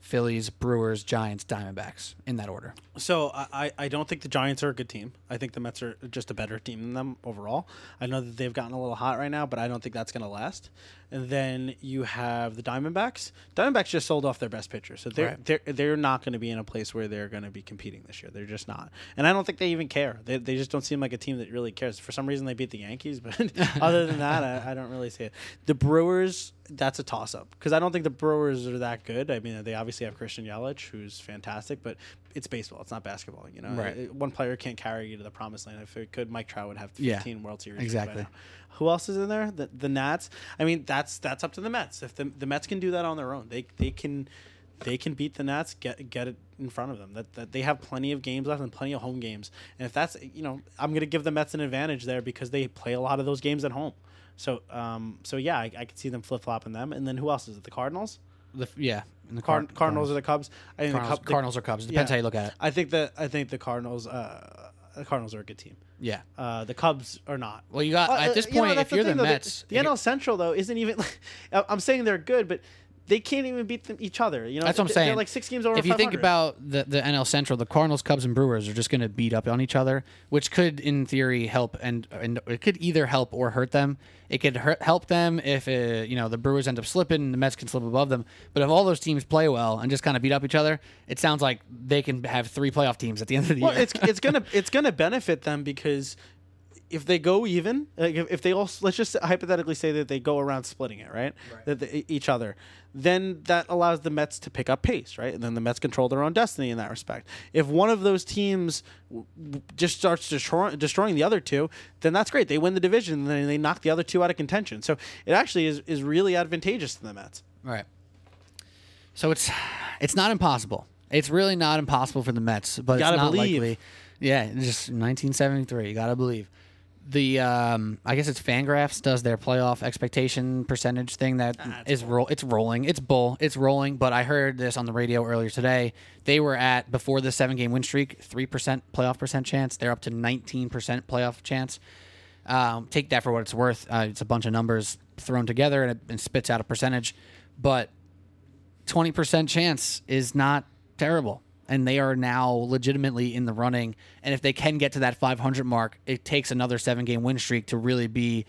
Speaker 1: Phillies, Brewers, Giants, Diamondbacks in that order.
Speaker 2: So I, I- I don't think the Giants are a good team. I think the Mets are just a better team than them overall. I know that they've gotten a little hot right now, but I don't think that's going to last. And then you have the Diamondbacks. Diamondbacks just sold off their best pitcher, so they're
Speaker 1: Right.
Speaker 2: they're they're not going to be in a place where they're going to be competing this year. They're just not, and I don't think they even care. They, they just don't seem like a team that really cares. For some reason, they beat the Yankees, [laughs] but other than that, I, I don't really see it. The Brewers, that's a toss up because I don't think the Brewers are that good. I mean, they obviously have Christian Yelich, who's fantastic, but it's baseball. It's not basketball. You know,
Speaker 1: Right.
Speaker 2: It- one player can't carry you to the promised land. If it could, Mike Trout would have
Speaker 1: Yeah,
Speaker 2: 15 World Series.
Speaker 1: exactly.
Speaker 2: Who else is in there? The the Nats. I mean, that's that's up to the Mets. If the the Mets can do that on their own, they they can they can beat the Nats, get get it in front of them. That, that they have plenty of games left and plenty of home games. And if that's you know, I'm going to give the Mets an advantage there because they play a lot of those games at home. So um so yeah, I, I could see them flip flopping them. And then who else is it? The Cardinals.
Speaker 1: The, yeah, and the
Speaker 2: Card-
Speaker 1: Card-
Speaker 2: Cardinals or the Cubs. I think
Speaker 1: Cardinals,
Speaker 2: the, Cub- the-
Speaker 1: Cardinals or Cubs. Depends
Speaker 2: yeah.
Speaker 1: how you look at it.
Speaker 2: I think that I think the Cardinals. Uh, the Cardinals are a good team.
Speaker 1: Yeah.
Speaker 2: Uh, the Cubs are not.
Speaker 1: Well, you got
Speaker 2: Uh,
Speaker 1: at this
Speaker 2: uh, you know,
Speaker 1: point, if you're the,
Speaker 2: though,
Speaker 1: Mets,
Speaker 2: the,
Speaker 1: if
Speaker 2: NL Central though isn't even. [laughs] I'm saying they're good, but they can't even beat them, each other. You know,
Speaker 1: That's what I'm
Speaker 2: They're
Speaker 1: saying.
Speaker 2: like six games over.
Speaker 1: if you think about the, the NL Central, the Cardinals, Cubs, and Brewers are just going to beat up on each other, which could, in theory, help and and it could either help or hurt them. It could hurt, help them if uh you know the Brewers end up slipping, and the Mets can slip above them. But if all those teams play well and just kind of beat up each other, it sounds like they can have three playoff teams at the end of the
Speaker 2: well,
Speaker 1: year.
Speaker 2: Well, it's it's gonna [laughs] it's gonna benefit them because if they go even, like if, if they all let's just hypothetically say that they go around splitting it, right? That they, each other, then that allows the Mets to pick up pace, right? And then the Mets control their own destiny in that respect. If one of those teams w- w- just starts destroy, destroying the other two, then that's great. They win the division, and then they knock the other two out of contention. So it actually is is really advantageous to the Mets.
Speaker 1: Right. So it's it's not impossible. It's really not impossible for the Mets, but
Speaker 2: Gotta
Speaker 1: it's not
Speaker 2: believe.
Speaker 1: likely. Yeah, just 1973. You gotta believe. The um, I guess it's Fangraphs does their playoff expectation percentage thing that
Speaker 2: Ah,
Speaker 1: is roll. It's rolling. It's bull. It's rolling. But I heard this on the radio earlier today. They were at before the seven game win streak, three percent playoff percent chance. They're up to nineteen percent playoff chance. Um, take that for what it's worth. Uh, it's a bunch of numbers thrown together and it and spits out a percentage, but twenty percent chance is not terrible. And they are now legitimately in the running. And if they can get to that 500 mark, it takes another seven game win streak to really be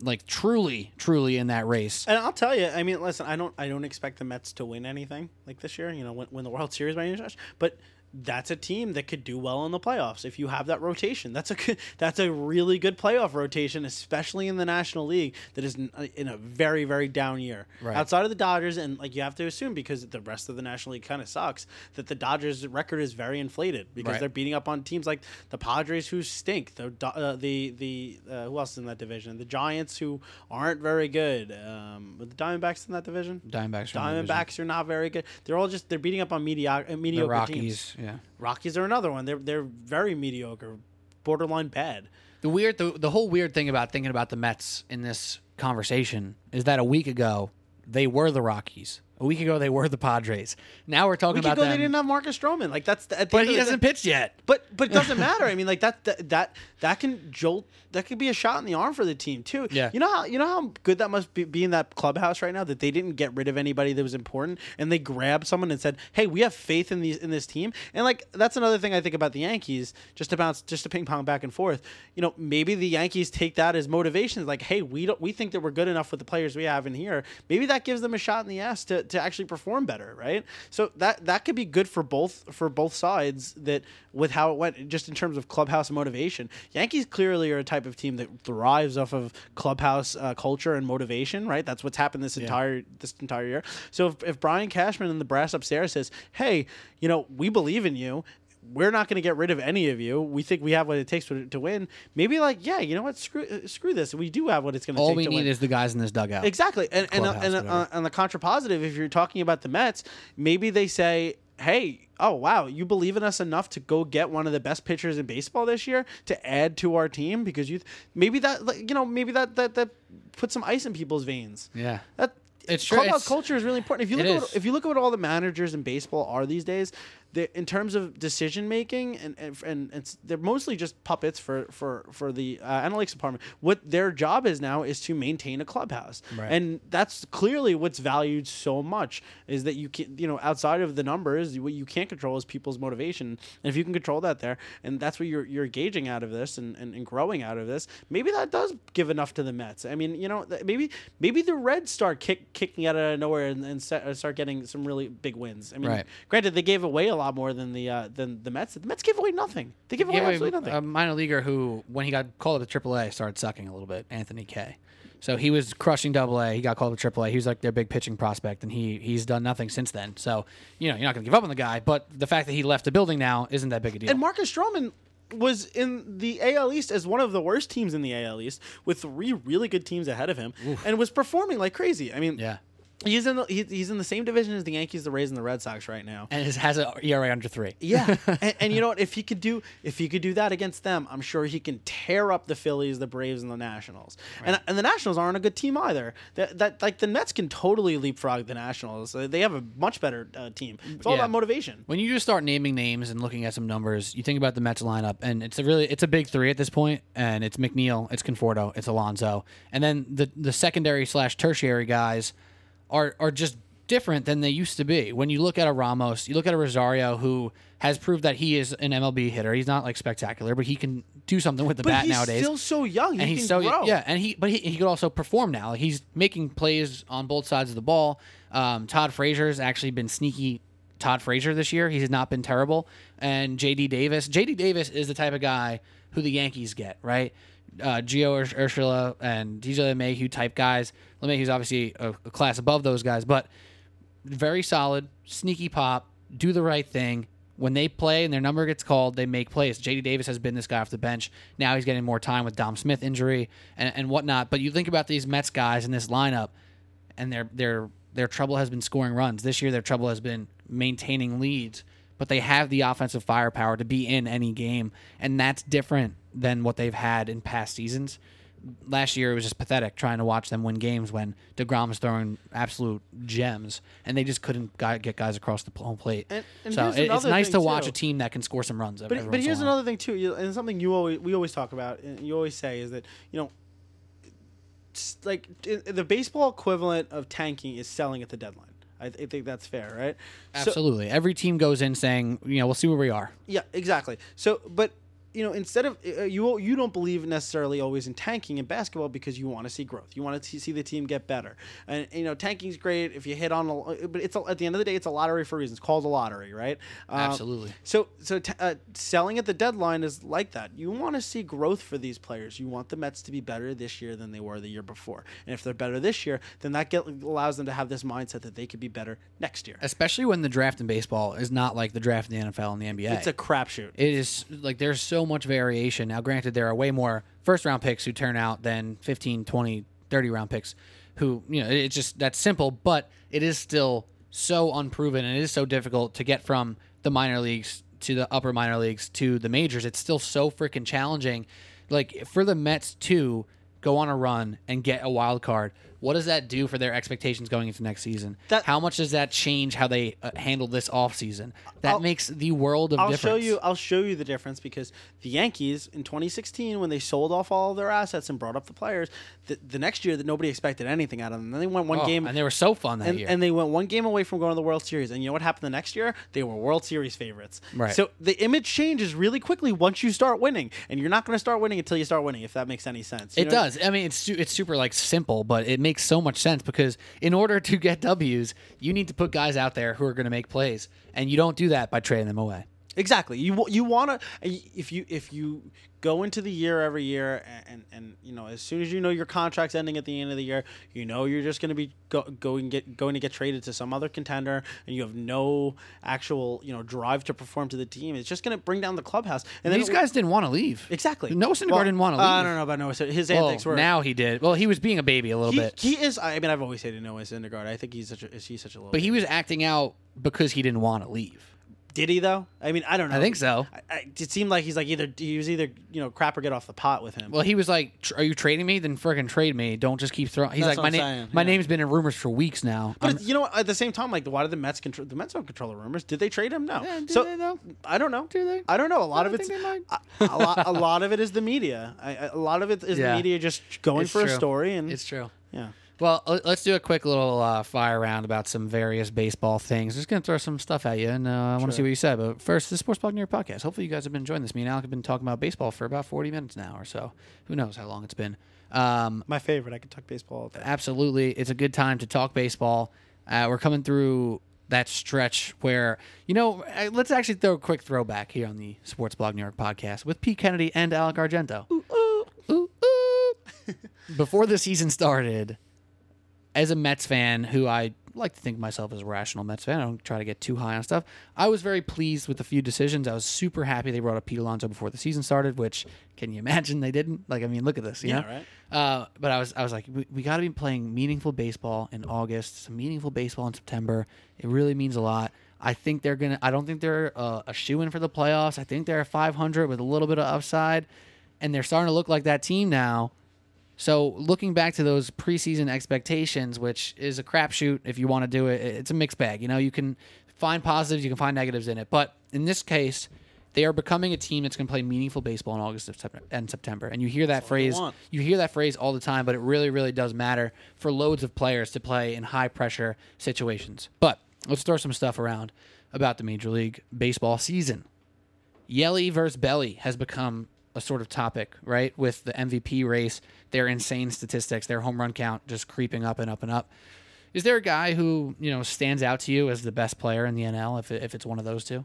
Speaker 1: like truly, truly in that race.
Speaker 2: And I'll tell you, I mean, listen, I don't, I don't expect the Mets to win anything like this year. You know, win, win the World Series by any stretch. But that's a team that could do well in the playoffs if you have that rotation. That's a good, [laughs] that's a really good playoff rotation, especially in the National League that is in, in a very very down year.
Speaker 1: Right.
Speaker 2: Outside of the Dodgers, and like you have to assume because the rest of the National League kind of sucks that the Dodgers' record is very inflated because
Speaker 1: Right.
Speaker 2: they're beating up on teams like the Padres who stink. The uh, the the uh, who else is in that division? The Giants who aren't very good. Um, the Diamondbacks in that division.
Speaker 1: Diamondbacks. are the division.
Speaker 2: Diamondbacks are not very good. They're all just they're beating up on mediocre
Speaker 1: The
Speaker 2: mediocre
Speaker 1: Rockies.
Speaker 2: teams.
Speaker 1: Yeah.
Speaker 2: Rockies are another one. They're they're very mediocre, borderline bad.
Speaker 1: The weird, the, the whole weird thing about thinking about the Mets in this conversation is that a week ago they were the Rockies. A week ago they were the Padres. Now we're talking
Speaker 2: We
Speaker 1: about
Speaker 2: go.
Speaker 1: them,
Speaker 2: They didn't have Marcus Stroman. Like that's the, the
Speaker 1: but he hasn't pitched yet.
Speaker 2: But but it [laughs] doesn't matter. I mean, like that, that that that can jolt. That could be a shot in the arm for the team too.
Speaker 1: Yeah.
Speaker 2: You know how you know how good that must be, be in that clubhouse right now that they didn't get rid of anybody that was important and they grabbed someone and said, "Hey, we have faith in these in this team." And like that's another thing I think about the Yankees. Just to bounce, just to ping pong back and forth. You know, maybe the Yankees take that as motivation. Like, hey, we don't we think that we're good enough with the players we have in here. Maybe that gives them a shot in the ass to, to actually perform better, right? So that that could be good for both for both sides. That with how it went, just in terms of clubhouse motivation, Yankees clearly are a type of team that thrives off of clubhouse uh, culture and motivation, right? That's what's happened this entire this entire year. So if, if Brian Cashman and the brass upstairs says, "Hey, you know, we believe in you." We're not going to get rid of any of you. We think we have what it takes to, to win. Maybe like, yeah, you know what? Screw, uh, screw this. We do have what it's going to
Speaker 1: All
Speaker 2: take
Speaker 1: we
Speaker 2: to
Speaker 1: need
Speaker 2: win.
Speaker 1: is the guys in this dugout.
Speaker 2: Exactly, and and, uh, and uh, on the contrapositive, if you're talking about the Mets, maybe they say, "Hey, oh wow, you believe in us enough to go get one of the best pitchers in baseball this year to add to our team because you th- maybe that like, you know maybe that that that puts some ice in people's veins."
Speaker 1: Yeah.
Speaker 2: That
Speaker 1: It's true.
Speaker 2: clubhouse
Speaker 1: It's-
Speaker 2: culture is really important. If you look at what, if you look at what all the managers in baseball are these days, they, in terms of decision making and and, and it's, they're mostly just puppets for for for the uh, analytics department. What their job is now is to maintain a clubhouse,
Speaker 1: Right.
Speaker 2: and that's clearly what's valued so much is that you can you know outside of the numbers, what you can't control is people's motivation. And if you can control that there, and that's what you're you're gauging out of this and, and, and growing out of this, maybe that does give enough to the Mets. I mean, you know, maybe maybe the Reds start kick, kicking out of nowhere and, and set, uh, start getting some really big wins. I mean,
Speaker 1: Right.
Speaker 2: granted, they gave away a lot more than the uh, than the Mets. The Mets gave away nothing. They gave away
Speaker 1: Yeah,
Speaker 2: absolutely nothing.
Speaker 1: a minor leaguer who, when he got called up to AAA, started sucking a little bit. Anthony Kay. So he was crushing Double A. He got called up to AAA. He was like their big pitching prospect, and he he's done nothing since then. So you know you're not going to give up on the guy, but the fact that he left the building now isn't that big a deal.
Speaker 2: And Marcus Stroman was in the AL East as one of the worst teams in the AL East with three really good teams ahead of him and was performing like crazy. I mean,
Speaker 1: yeah,
Speaker 2: he's in the he, he's in the same division as the Yankees, the Rays, and the Red Sox right now.
Speaker 1: and it has an ERA under three.
Speaker 2: Yeah, [laughs] and, and you know what? If he could do if he could do that against them, I'm sure he can tear up the Phillies, the Braves, and the Nationals. And and the Nationals aren't a good team either. That, that like the Nets can totally leapfrog the Nationals. They have a much better uh, team. It's all
Speaker 1: Yeah.
Speaker 2: about motivation.
Speaker 1: When you just start naming names and looking at some numbers, you think about the Mets lineup, and it's a really it's a big three at this point, and it's McNeil, it's Conforto, it's Alonso, and then the the secondary slash tertiary guys are are just different than they used to be. When you look at a Ramos, you look at a Rosario who has proved that he is an MLB hitter. He's not like spectacular, but he can do something with the
Speaker 2: But
Speaker 1: bat
Speaker 2: he's
Speaker 1: nowadays.
Speaker 2: still so young. He
Speaker 1: and
Speaker 2: can
Speaker 1: he's so
Speaker 2: grow.
Speaker 1: yeah, and he but he, he could also perform now. Like he's making plays on both sides of the ball. Um, Todd Frazier's actually been sneaky. Todd Frazier this year, he has not been terrible. And JD Davis, JD Davis is the type of guy who the Yankees get right. Uh, Gio Ur- Urshela and DJ LeMahieu type guys. LeMahieu's obviously a, a class above those guys, but very solid, sneaky pop, do the right thing. When they play and their number gets called, they make plays. JD Davis has been this guy off the bench. Now he's getting more time with Dom Smith injury and, and whatnot. But you think about these Mets guys in this lineup, and their their their trouble has been scoring runs. This year, their trouble has been maintaining leads. But they have the offensive firepower to be in any game, and that's different than what they've had in past seasons. Last year it was just pathetic trying to watch them win games when Degrom was throwing absolute gems, and they just couldn't gu- get guys across the home plate.
Speaker 2: And- and
Speaker 1: so
Speaker 2: here's
Speaker 1: it- it's
Speaker 2: another
Speaker 1: nice
Speaker 2: thing,
Speaker 1: to watch
Speaker 2: too.
Speaker 1: a team that can score some runs. every
Speaker 2: But, but
Speaker 1: once in a
Speaker 2: here's
Speaker 1: while.
Speaker 2: another thing too, you, and something you always we always talk about, and you always say is that you know, like i- the baseball equivalent of tanking is selling at the deadline. I, I think that's fair, right? So-
Speaker 1: Absolutely, every team goes in saying, you know, we'll see where we are.
Speaker 2: yeah, exactly. So, but you know, instead of uh, you, you don't believe necessarily always in tanking in basketball because you want to see growth. You want to see the team get better, and you know, tanking's great if you hit on, a, but it's a, at the end of the day, it's a lottery for reasons. It's called a lottery, right? Um,
Speaker 1: Absolutely.
Speaker 2: So, so t- uh, selling at the deadline is like that. You want to see growth for these players. You want the Mets to be better this year than they were the year before. And if they're better this year, then that get, allows them to have this mindset that they could be better next year.
Speaker 1: Especially when the draft in baseball is not like the draft in the NFL and the NBA.
Speaker 2: It's a crapshoot.
Speaker 1: it is like there's so much variation. Now, granted, there are way more first round picks who turn out than 15, 20, 30 round picks who, you know, it's just that's simple, but it is still so unproven and it is so difficult to get from the minor leagues to the upper minor leagues to the majors. It's still so freaking challenging. Like for the Mets to go on a run and get a wild card, what does that do for their expectations going into next season?
Speaker 2: That-
Speaker 1: how much does that change how they uh, handle this offseason? That
Speaker 2: I'll-
Speaker 1: makes the world of
Speaker 2: I'll
Speaker 1: difference.
Speaker 2: show you. I'll show you the difference because the Yankees in 2016, when they sold off all of their assets and brought up the players, the, the next year that nobody expected anything out of them. Then they went one
Speaker 1: Oh,
Speaker 2: game
Speaker 1: and they were so fun that
Speaker 2: and,
Speaker 1: year.
Speaker 2: and they went one game away from going to the World Series. And you know what happened the next year? They were World Series favorites.
Speaker 1: Right.
Speaker 2: So the image changes really quickly once you start winning, and you're not going to start winning until you start winning. If that makes any sense. You
Speaker 1: it does. I mean, it's su- it's super like simple, but it makes so much sense because in order to get W's, you need to put guys out there who are going to make plays, and you don't do that by trading them away.
Speaker 2: Exactly. You you want to eh, if you if you go into the year every year and, and and you know as soon as you know your contract's ending at the end of the year, you know you're just going to be go, going get going to get traded to some other contender and you have no actual, you know, drive to perform to the team. It's just going to bring down the clubhouse. And
Speaker 1: These guys didn't want to leave.
Speaker 2: exactly.
Speaker 1: Noah Syndergaard
Speaker 2: Well,
Speaker 1: didn't want to leave.
Speaker 2: I don't know about Noah. So his
Speaker 1: Well,
Speaker 2: antics were
Speaker 1: now he did. Well, he was being a baby a little
Speaker 2: he,
Speaker 1: bit,
Speaker 2: he is. I mean, I've always hated Noah Syndergaard. I think he's such a. Is he such a little?
Speaker 1: but he was acting out because he didn't want to leave.
Speaker 2: Did he though? I mean, I don't know.
Speaker 1: I think so.
Speaker 2: I, I, it seemed like he's like either he was either you know crap or get off the pot with him.
Speaker 1: Well, he was like, "Tr- "Are you trading me? Then friggin' trade me. Don't just keep throwing." He's
Speaker 2: That's
Speaker 1: like, "My name, my
Speaker 2: yeah.
Speaker 1: name's been in rumors for weeks now."
Speaker 2: But you know, at the same time, like, why did the Mets control? The Mets don't control the rumors. Did they trade him? No.
Speaker 1: Yeah, do
Speaker 2: so
Speaker 1: they, though?
Speaker 2: I don't know.
Speaker 1: Do they?
Speaker 2: I don't know. A lot of it's
Speaker 1: think they might.
Speaker 2: a, a lot. A lot of it is the media. I, a lot of it is [laughs]
Speaker 1: Yeah.
Speaker 2: the media just going
Speaker 1: It's
Speaker 2: for a story and
Speaker 1: it's true.
Speaker 2: yeah.
Speaker 1: Well, let's do a quick little uh, fire round about some various baseball things. Just going to throw some stuff at you, and uh, I want to see what you said. But first, the Sports Blog New York podcast. Hopefully, you guys have been enjoying this. Me and Alec have been talking about baseball for about 40 minutes now or so. Who knows how long it's been. Um,
Speaker 2: My favorite. I could talk baseball all day.
Speaker 1: absolutely, it's a good time to talk baseball. Uh, we're coming through that stretch where, you know, let's actually throw a quick throwback here on the Sports Blog New York podcast with Pete Kennedy and Alec Argento. Ooh, ooh. [laughs] Before the season started, as a Mets fan who I like to think of myself as a rational Mets fan, I don't try to get too high on stuff. I was very pleased with a few decisions. I was super happy they brought up Pete Alonso before the season started, which can you imagine they didn't? Like, I mean, look at this, you
Speaker 2: Yeah,
Speaker 1: know?
Speaker 2: right.
Speaker 1: Uh, but I was, I was like, we, we got to be playing meaningful baseball in August, some meaningful baseball in September. It really means a lot. I think they're gonna. I don't think they're uh, a shoe in for the playoffs. I think they're a 500 with a little bit of upside, and they're starting to look like that team now. So looking back to those preseason expectations, which is a crapshoot if you want to do it, it's a mixed bag. You know, you can find positives, you can find negatives in it, but in this case, they are becoming a team that's going to play meaningful baseball in August of and September. And you hear that phrase, you hear that phrase all the time, but it really, really does matter for loads of players to play in high pressure situations. But let's throw some stuff around about the Major League Baseball season. Yelly versus Belly has become a sort of topic, right? With the MVP race, their insane statistics, their home run count just creeping up and up and up. Is there a guy who you know stands out to you as the best player in the NL? If, it, if it's one of those two,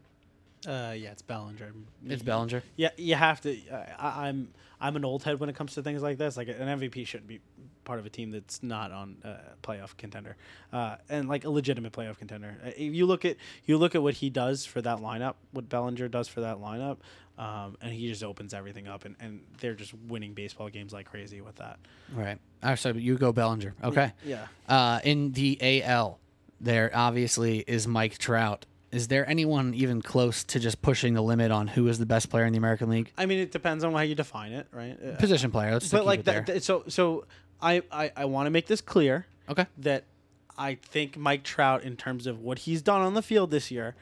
Speaker 2: Uh, yeah, it's Bellinger.
Speaker 1: it's Bellinger.
Speaker 2: Yeah, you have to. I, I'm I'm an old head when it comes to things like this. Like an MVP shouldn't be part of a team that's not on a playoff contender, uh, and like a legitimate playoff contender. Uh, If you look at you look at what he does for that lineup, what Bellinger does for that lineup, um, and he just opens everything up, and, and they're just winning baseball games like crazy with that.
Speaker 1: Right. Right. So you go Bellinger. Okay.
Speaker 2: Yeah.
Speaker 1: Uh, in the AL, there obviously is Mike Trout. is there anyone even close to just pushing the limit on who is the best player in the American League?
Speaker 2: I mean, it depends on how you define it, right? Uh,
Speaker 1: Position player. Let's
Speaker 2: but like that, th- so so I I, I want to make this clear
Speaker 1: okay.
Speaker 2: that I think Mike Trout, in terms of what he's done on the field this year,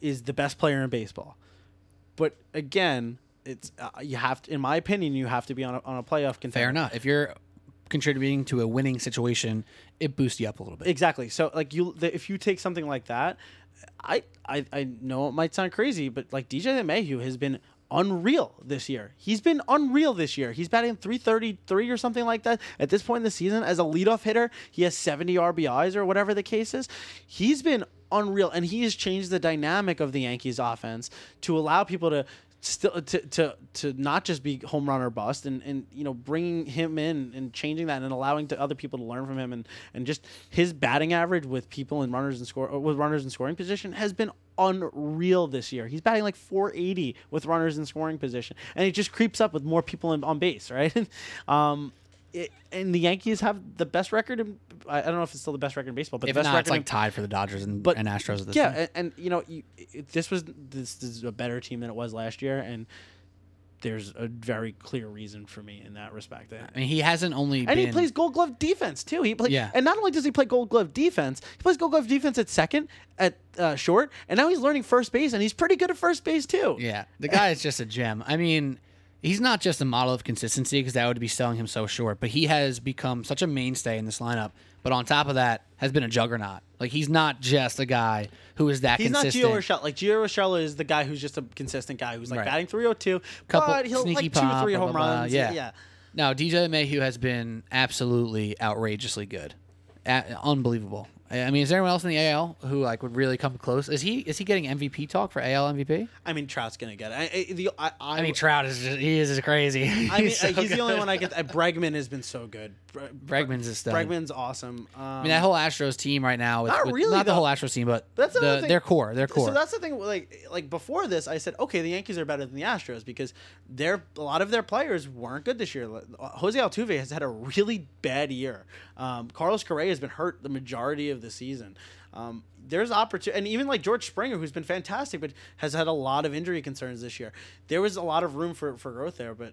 Speaker 2: is the best player in baseball. But again, it's uh, you have to, in my opinion, you have to be on a, on a playoff contender.
Speaker 1: Fair enough. If you're contributing to a winning situation, it boosts you up a little bit.
Speaker 2: Exactly. So like you, the, if you take something like that, I, I I know it might sound crazy, but like DJ LeMahieu has been unreal this year. He's been unreal this year. He's batting 333 or something like that at this point in the season as a leadoff hitter. He has 70 RBIs or whatever the case is. He's been unreal and he has changed the dynamic of the Yankees offense to allow people to still to, to to not just be home run or bust and and you know bringing him in and changing that and allowing to other people to learn from him and and just his batting average with people in runners and score with runners in scoring position has been unreal this year. He's batting like 480 with runners in scoring position and it just creeps up with more people in, on base, right? [laughs] um it, and the Yankees have the best record. In, I don't know if it's still the best record in baseball, but
Speaker 1: if
Speaker 2: the best
Speaker 1: not,
Speaker 2: record
Speaker 1: it's like
Speaker 2: in,
Speaker 1: tied for the Dodgers and,
Speaker 2: But-
Speaker 1: and Astros at this
Speaker 2: yeah, and, and you know, you, it, this was this, is a better team than it was last year, and there's a very clear reason for me in that respect. And,
Speaker 1: I mean, he hasn't only
Speaker 2: and
Speaker 1: been.
Speaker 2: he plays Gold Glove defense too. He play,
Speaker 1: Yeah.
Speaker 2: and not only does he play Gold Glove defense, he plays Gold Glove defense at second, at uh, short, and now he's learning first base, and he's pretty good at first base too.
Speaker 1: Yeah, the guy is just a gem. I mean, he's not just a model of consistency because that would be selling him so short, but he has become such a mainstay in this lineup. But on top of that, has been a juggernaut. Like he's not just a guy who is that
Speaker 2: He's
Speaker 1: consistent.
Speaker 2: not Gio Urshela. Like Gio Urshela is the guy who's just a consistent guy who's like
Speaker 1: Right.
Speaker 2: batting 302,
Speaker 1: Couple
Speaker 2: but he'll like two,
Speaker 1: pop,
Speaker 2: three home
Speaker 1: blah, blah.
Speaker 2: runs.
Speaker 1: Yeah.
Speaker 2: yeah.
Speaker 1: Now DJ LeMahieu has been absolutely outrageously good, A- unbelievable. I I mean, is there anyone else in the AL who like would really come close? Is he is he getting MVP talk for AL MVP?
Speaker 2: I mean, Trout's gonna get it. I, I, the, I, I,
Speaker 1: I mean, Trout is just, he is just crazy. [laughs]
Speaker 2: I mean,
Speaker 1: so
Speaker 2: he's the only one I get. Uh, Bregman has been so good. Bre-
Speaker 1: Bregman's is stud.
Speaker 2: Bregman's awesome. Um,
Speaker 1: I mean, that whole Astros team right now. With,
Speaker 2: Not
Speaker 1: with-
Speaker 2: really,
Speaker 1: not the
Speaker 2: though.
Speaker 1: whole Astros team, but
Speaker 2: That's
Speaker 1: the,
Speaker 2: thing.
Speaker 1: their core. Their core.
Speaker 2: So that's the thing. Like, like before this, I said, okay, the Yankees are better than the Astros because their a lot of their players weren't good this year. Jose Altuve has had a really bad year. Um, Carlos Correa has been hurt the majority of the season. Um, there's opportunity, and even like George Springer, who's been fantastic, but has had a lot of injury concerns this year. There was a lot of room for, for growth there, but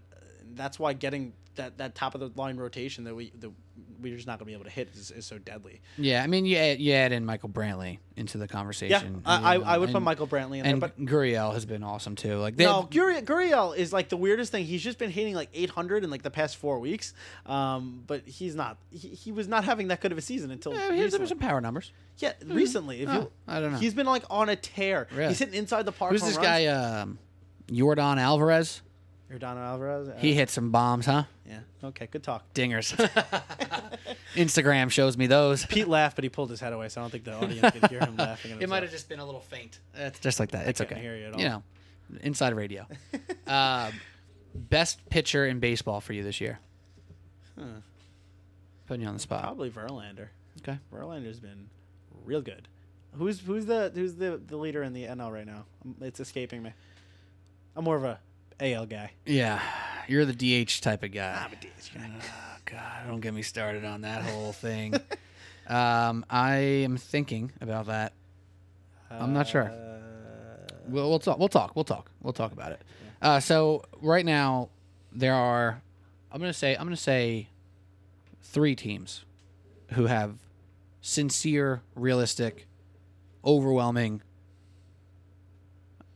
Speaker 2: that's why getting that, that top of the line rotation that we that we're just not going to be able to hit is, is so deadly.
Speaker 1: yeah, I mean, you add, you add in Michael Brantley into the
Speaker 2: Yeah,
Speaker 1: conversation.
Speaker 2: I, I, I would put Michael Brantley in there,
Speaker 1: And
Speaker 2: but
Speaker 1: Gurriel has been awesome too. Like they,
Speaker 2: No, Guriel, Gurriel is like the weirdest thing. He's just been hitting like 800 in like the past four weeks, um, but he's not. He, he was not having that good of a season until
Speaker 1: yeah, he some power numbers.
Speaker 2: yeah, recently. If
Speaker 1: Oh,
Speaker 2: you,
Speaker 1: I don't know.
Speaker 2: He's been like on a tear.
Speaker 1: Really?
Speaker 2: He's hitting inside the park.
Speaker 1: Who's this
Speaker 2: runs.
Speaker 1: guy? Um, Jordan Alvarez.
Speaker 2: Jordano Alvarez. Uh,
Speaker 1: He hit some bombs, huh?
Speaker 2: yeah. Okay. Good talk.
Speaker 1: Dingers. [laughs] Instagram shows me those.
Speaker 2: Pete laughed, but he pulled his head away, so I don't think the audience could hear him laughing. At
Speaker 1: It might have just been a little faint. It's just like that. It's
Speaker 2: can't
Speaker 1: okay.
Speaker 2: hear you at all.
Speaker 1: You know, inside radio. uh, [laughs] best pitcher in baseball for you this year?
Speaker 2: Huh.
Speaker 1: Putting you on the spot.
Speaker 2: probably Verlander.
Speaker 1: Okay.
Speaker 2: Verlander's been real good. Who's who's the who's the the leader in the NL right now? Um, It's escaping me. I'm more of a AL guy.
Speaker 1: Yeah, you're the DH type of guy.
Speaker 2: I'm a DH guy.
Speaker 1: Oh, God, don't get me started on that whole thing. [laughs] um, I am thinking about that. I'm not sure.
Speaker 2: Uh,
Speaker 1: We'll, we'll talk. We'll talk. We'll talk. We'll talk about it. Uh, so right now there are, I'm gonna say, I'm gonna say, three teams who have sincere, realistic, overwhelming.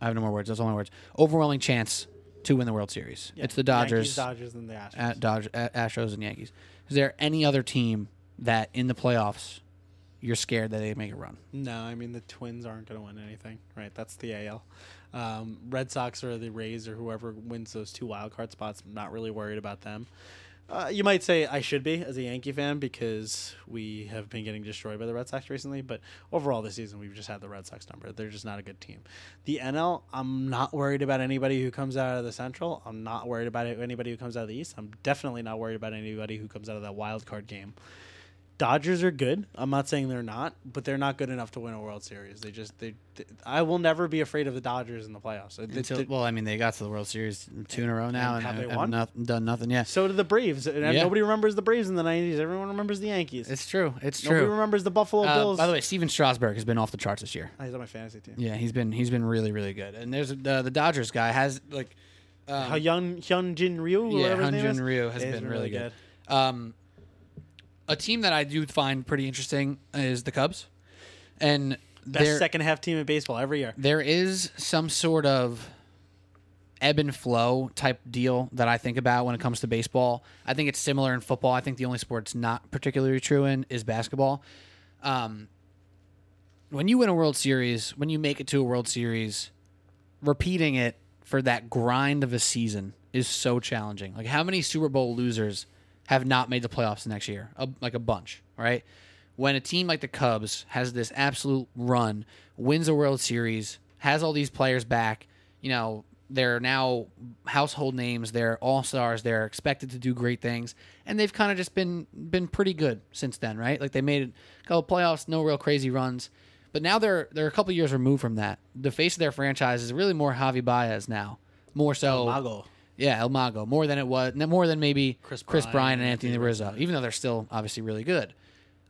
Speaker 1: I have no more words. That's all my words. Overwhelming chance to win the World Series.
Speaker 2: yeah,
Speaker 1: It's the Dodgers,
Speaker 2: Yankees, Dodgers, and the Astros.
Speaker 1: at Dodge, at Astros, and Yankees. Is there any other team that in the playoffs you're scared that they make a run?
Speaker 2: no, I mean the Twins aren't going to win anything, right? That's the AL. Um, Red Sox or the Rays or whoever wins those two wild card spots. I'm not really worried about them. Uh, you might say I should be as a Yankee fan because we have been getting destroyed by the Red Sox recently, but overall this season we've just had the Red Sox number. They're just not a good team. The NL, I'm not worried about anybody who comes out of the Central. I'm not worried about anybody who comes out of the East. I'm definitely not worried about anybody who comes out of that wild card game. Dodgers are good. I'm not saying they're not, but they're not good enough to win a World Series. They just they. they- I will never be afraid of the Dodgers in the playoffs. They-
Speaker 1: Until,
Speaker 2: they-
Speaker 1: well, I mean, they got to the World Series two in a row now,
Speaker 2: And
Speaker 1: and,
Speaker 2: have they
Speaker 1: have
Speaker 2: won?
Speaker 1: done nothing yet.
Speaker 2: so did the Braves, and
Speaker 1: Yeah.
Speaker 2: nobody remembers the Braves in the '90s. Everyone remembers the Yankees.
Speaker 1: It's true. It's
Speaker 2: nobody
Speaker 1: true.
Speaker 2: Nobody remembers the Buffalo
Speaker 1: Uh,
Speaker 2: Bills.
Speaker 1: by the way, Stephen Strasburg has been off the charts this year.
Speaker 2: Oh, he's on my fantasy team.
Speaker 1: Yeah, he's been he's been really really good. And there's the the Dodgers guy has like um,
Speaker 2: Hyun Hyunjin Ryu,
Speaker 1: yeah,
Speaker 2: whatever his name is.
Speaker 1: Hyunjin Ryu has
Speaker 2: He's
Speaker 1: been really good. Um, a team that I do find pretty interesting is the Cubs, and
Speaker 2: Best
Speaker 1: there
Speaker 2: second half team in baseball every year.
Speaker 1: there is some sort of ebb and flow type deal that I think about when it comes to baseball. I think it's similar in football. I think the only sport it's not particularly true in is basketball. Um, when you win a World Series, when you make it to a World Series, repeating it for that grind of a season is so challenging. Like how many Super Bowl losers have not made the playoffs next year? A, like a bunch, right? When a team like the Cubs has this absolute run, wins a World Series, has all these players back, you know, they're now household names, they're all-stars, they're expected to do great things, and they've kind of just been been pretty good since then, right? Like they made a couple playoffs, no real crazy runs. But now they're they're a couple years removed from that. The face of their franchise is really more Javi Baez now, more so. Yeah, El Mago, more than it was, more than maybe
Speaker 2: Chris
Speaker 1: Chris,
Speaker 2: Bryant
Speaker 1: and Anthony Rizzo, even though they're still obviously really good.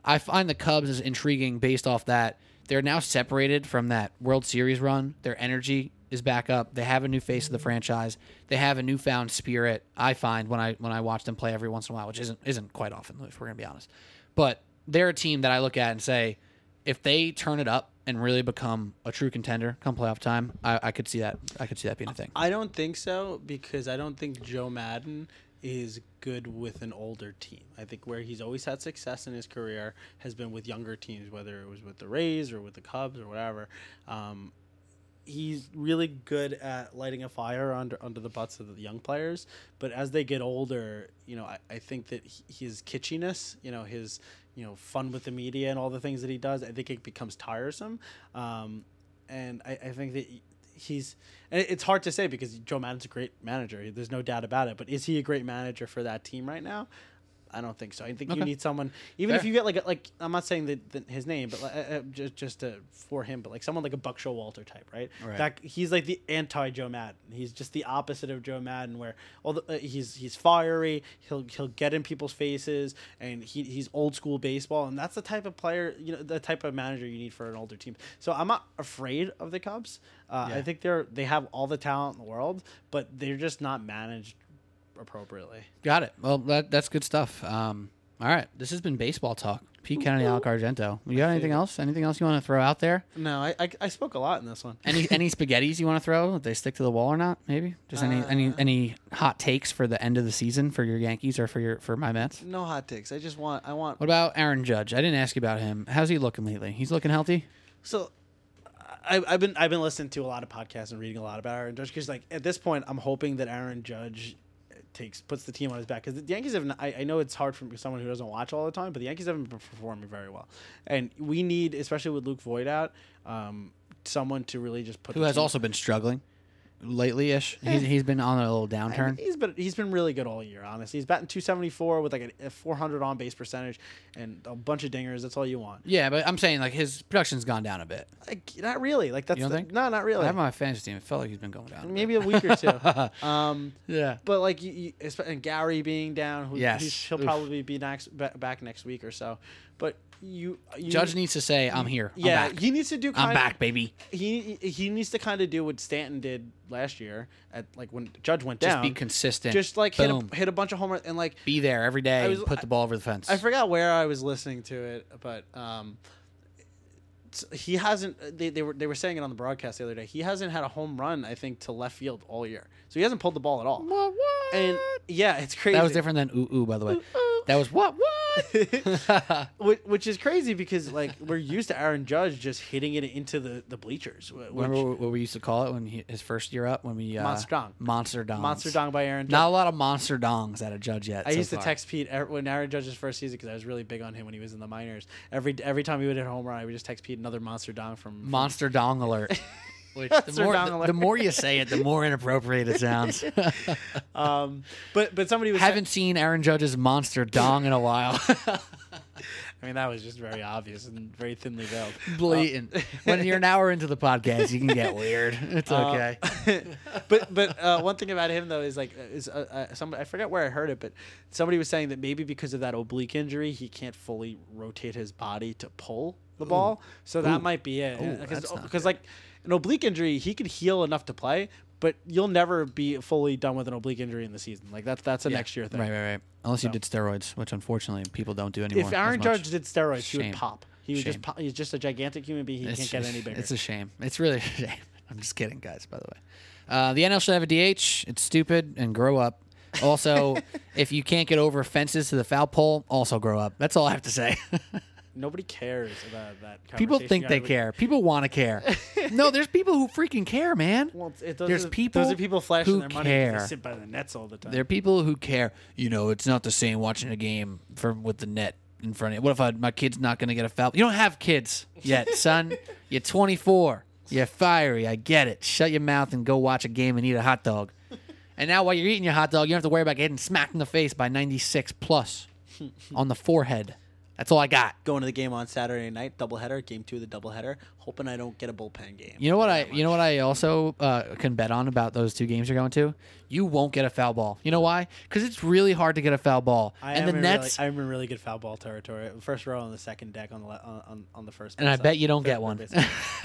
Speaker 1: I find the Cubs is intriguing based off that they're now separated from that World Series run. Their energy is back up. They have a new face of the franchise. They have a newfound spirit. I find when I when I watch them play every once in a while, which isn't isn't quite often, if we're gonna be honest. But they're a team that I look at and say, if they turn it up and really become a true contender come playoff time, I, I could see that. I could see that being a thing.
Speaker 2: I don't think so because I don't think Joe Maddon is good with an older team. I think where he's always had success in his career has been with younger teams, whether it was with the Rays or with the Cubs or whatever. Um, he's really good at lighting a fire under under the butts of the young players. But as they get older, you know, I, I think that his kitschiness, you know, his you know fun with the media and all the things that he does, I think it becomes tiresome. Um, and I, I think that he's it's hard to say because Joe Maddon's a great manager. There's no doubt about it. But is he a great manager for that team right now? I don't think so. I think you need someone, even if you get like a, like I'm not saying that, that his name, but like, uh, uh, just just to, for him, but like someone like a Buck Showalter type, right?
Speaker 1: Right.
Speaker 2: That he's like the anti Joe Maddon. He's just the opposite of Joe Maddon, where all the, uh, he's he's fiery. He'll he'll get in people's faces, and he, he's old school baseball, and that's the type of player, you know, the type of manager you need for an older team. So I'm not afraid of the Cubs. Uh, I think they're they have all the talent in the world, but they're just not managed appropriately.
Speaker 1: Got it. Well, that that's good stuff. Um, all right, this has been baseball talk. Pete Kennedy, Alec Argento. You got anything else? Anything else you want to throw out there?
Speaker 2: No, I, I I spoke a lot in this one.
Speaker 1: Any any [laughs] spaghettis you want to throw? If they stick to the wall or not? Maybe. Just any any
Speaker 2: Uh,
Speaker 1: any hot takes for the end of the season for your Yankees or for your for my Mets?
Speaker 2: No hot takes. I just want I want
Speaker 1: What about Aaron Judge? I didn't ask you about him. How's he looking lately? He's looking healthy.
Speaker 2: So, I, I've been I've been listening to a lot of podcasts and reading a lot about Aaron Judge because like at this point I'm hoping that Aaron Judge takes puts the team on his back because the Yankees have. I know it's hard for someone who doesn't watch all the time, but the Yankees haven't been performing very well, and we need especially with Luke Voit out, um, someone to really just put
Speaker 1: Who has
Speaker 2: team-
Speaker 1: also been struggling lately ish. He's, he's been on a little
Speaker 2: I mean,
Speaker 1: downturn.
Speaker 2: he's been he's been really good all year. Honestly, he's batting 274 with like a, a 400 on base percentage and a bunch of dingers. That's all you want.
Speaker 1: Yeah, but I'm saying like his production's gone down a bit.
Speaker 2: Like, not really. Like that's
Speaker 1: don't
Speaker 2: the- no, not really.
Speaker 1: I have my fantasy team. It felt like he's been going down. a.
Speaker 2: Maybe a week or two. [laughs] um,
Speaker 1: Yeah.
Speaker 2: but like you, you, and Gary being down, who
Speaker 1: Yes.
Speaker 2: he'll
Speaker 1: Oof.
Speaker 2: probably be next back next week or so. But you, you
Speaker 1: Judge needs to say, "I'm here. I'm
Speaker 2: yeah,
Speaker 1: back.
Speaker 2: he needs to do. Kind
Speaker 1: I'm back, baby."
Speaker 2: He he needs to kind of do what Stanton did last year at like when Judge went
Speaker 1: Just
Speaker 2: down.
Speaker 1: be consistent.
Speaker 2: Just like hit a, hit a bunch of home runs and like
Speaker 1: be there every day
Speaker 2: was-
Speaker 1: and put the ball over the fence.
Speaker 2: I forgot where I was listening to it, but um, he hasn't. They, they were they were saying it on the broadcast the other day. He hasn't had a home run, I think, to left field all year. So he hasn't pulled the ball at all.
Speaker 1: what? What?
Speaker 2: And yeah, it's crazy.
Speaker 1: that was different than ooh ooh. By the way, that was what what? [laughs]
Speaker 2: Which, which is crazy because like we're used to Aaron Judge just hitting it into the the bleachers. wh- Which,
Speaker 1: Remember what we used to call it when he, his first year up when we uh,
Speaker 2: Monster dong.
Speaker 1: monster dongs.
Speaker 2: monster dong by Aaron Judge.
Speaker 1: Not a lot of monster dongs at a judge yet.
Speaker 2: I
Speaker 1: so
Speaker 2: used to
Speaker 1: far.
Speaker 2: text Pete er- when Aaron Judge's first season because I was really big on him when he was in the minors. Every every time he would hit a home run, I would just text Pete another monster dong from-
Speaker 1: monster dong alert. [laughs] Which the more the, the more you say it, the more inappropriate it sounds. [laughs]
Speaker 2: um, but but somebody was
Speaker 1: Haven't seen Aaron Judge's monster dong in a while. [laughs]
Speaker 2: I mean, that was just very obvious and very thinly veiled.
Speaker 1: Blatant. when you're an hour into the podcast, you can get [laughs] weird. It's
Speaker 2: Uh,
Speaker 1: okay.
Speaker 2: but but uh, one thing about him though is like uh, is uh, uh, somebody I forget where I heard it, but somebody was saying that maybe because of that oblique injury, he can't fully rotate his body to pull the ball. So that
Speaker 1: Ooh.
Speaker 2: might be it.
Speaker 1: Ooh,
Speaker 2: Because because like an oblique injury, he could heal enough to play, but you'll never be fully done with an oblique injury in the season. Like that's that's a
Speaker 1: Yeah.
Speaker 2: next year thing.
Speaker 1: Right, right, right. Unless you did steroids, which unfortunately people don't do anymore.
Speaker 2: If Aaron. Judge did steroids, he would pop. He would
Speaker 1: Shame.
Speaker 2: just pop. He's just a gigantic human being. He
Speaker 1: It's
Speaker 2: can't get any [laughs] bigger.
Speaker 1: It's a shame. It's really [laughs] a shame. I'm just kidding, guys. By the way, uh, the NL should have a DH. It's stupid and grow up. Also, [laughs] if you can't get over fences to the foul pole, also grow up. That's all I have to say.
Speaker 2: Nobody cares about that.
Speaker 1: people think they care. People want to care. [laughs] no, there's people who freaking care, man.
Speaker 2: Well, it, those
Speaker 1: There's
Speaker 2: are,
Speaker 1: people
Speaker 2: Those are people flashing their money. 'cause
Speaker 1: care.
Speaker 2: They sit by the nets all the time.
Speaker 1: There are people who care. You know, it's not the same watching a game from with the net in front of you. What if I, my kid's not going to get a foul? You don't have kids yet, [laughs] son. You're 24. You're fiery. I get it. Shut your mouth and go watch a game and eat a hot dog. And now while you're eating your hot dog, you don't have to worry about getting smacked in the face by 96 plus [laughs] on the forehead. That's all I got.
Speaker 2: Going to the game on Saturday night, doubleheader, game two of the doubleheader, hoping I don't get a bullpen game.
Speaker 1: You know what I? You know what I also uh, can bet on about those two games you're going to. You won't get a foul ball. You know why? Because it's really hard to get a foul ball.
Speaker 2: I
Speaker 1: and
Speaker 2: am
Speaker 1: the Nets.
Speaker 2: Really, I'm in really good foul ball territory. First row on the second deck on the le- on, on, the first.
Speaker 1: and I bet you don't get one. [laughs]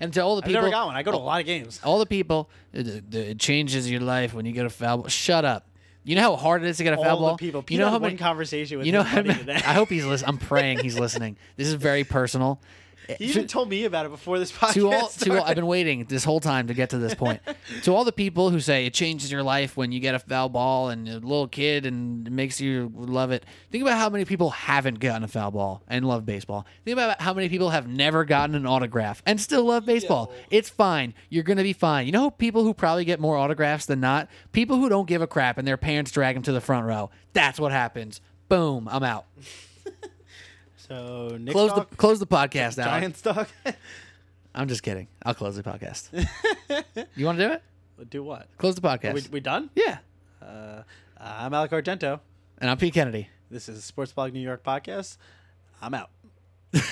Speaker 1: and to all the
Speaker 2: I've
Speaker 1: people,
Speaker 2: never got one. I go to a lot of games.
Speaker 1: all the people, it, it changes your life when you get a foul ball. Shut up. You know how hard it is to get a foul
Speaker 2: All
Speaker 1: ball.
Speaker 2: the people.
Speaker 1: you know how many
Speaker 2: conversation with
Speaker 1: You know how many. [laughs] I hope he's listening. I'm praying he's listening. This is very personal.
Speaker 2: He even told me about it before this podcast.
Speaker 1: to all, to all. I've been waiting this whole time to get to this point. [laughs] to all the people who say it changes your life when you get a foul ball and a little kid and it makes you love it. Think about how many people haven't gotten a foul ball and love baseball. Think about how many people have never gotten an autograph and still love baseball. It's fine. You're gonna be fine. You know people who probably get more autographs than not? People who don't give a crap and their parents drag them to the front row. That's what happens. Boom. I'm out.
Speaker 2: So Nick
Speaker 1: Close
Speaker 2: stock,
Speaker 1: the close the podcast out.
Speaker 2: Giant stock. [laughs]
Speaker 1: I'm just kidding. I'll close the podcast. [laughs] you want to do it?
Speaker 2: Do what?
Speaker 1: Close the podcast.
Speaker 2: We, we done?
Speaker 1: yeah.
Speaker 2: Uh, I'm Alec Argento.
Speaker 1: And I'm Pete Kennedy.
Speaker 2: This is Sports Blog New York podcast. I'm out. [laughs]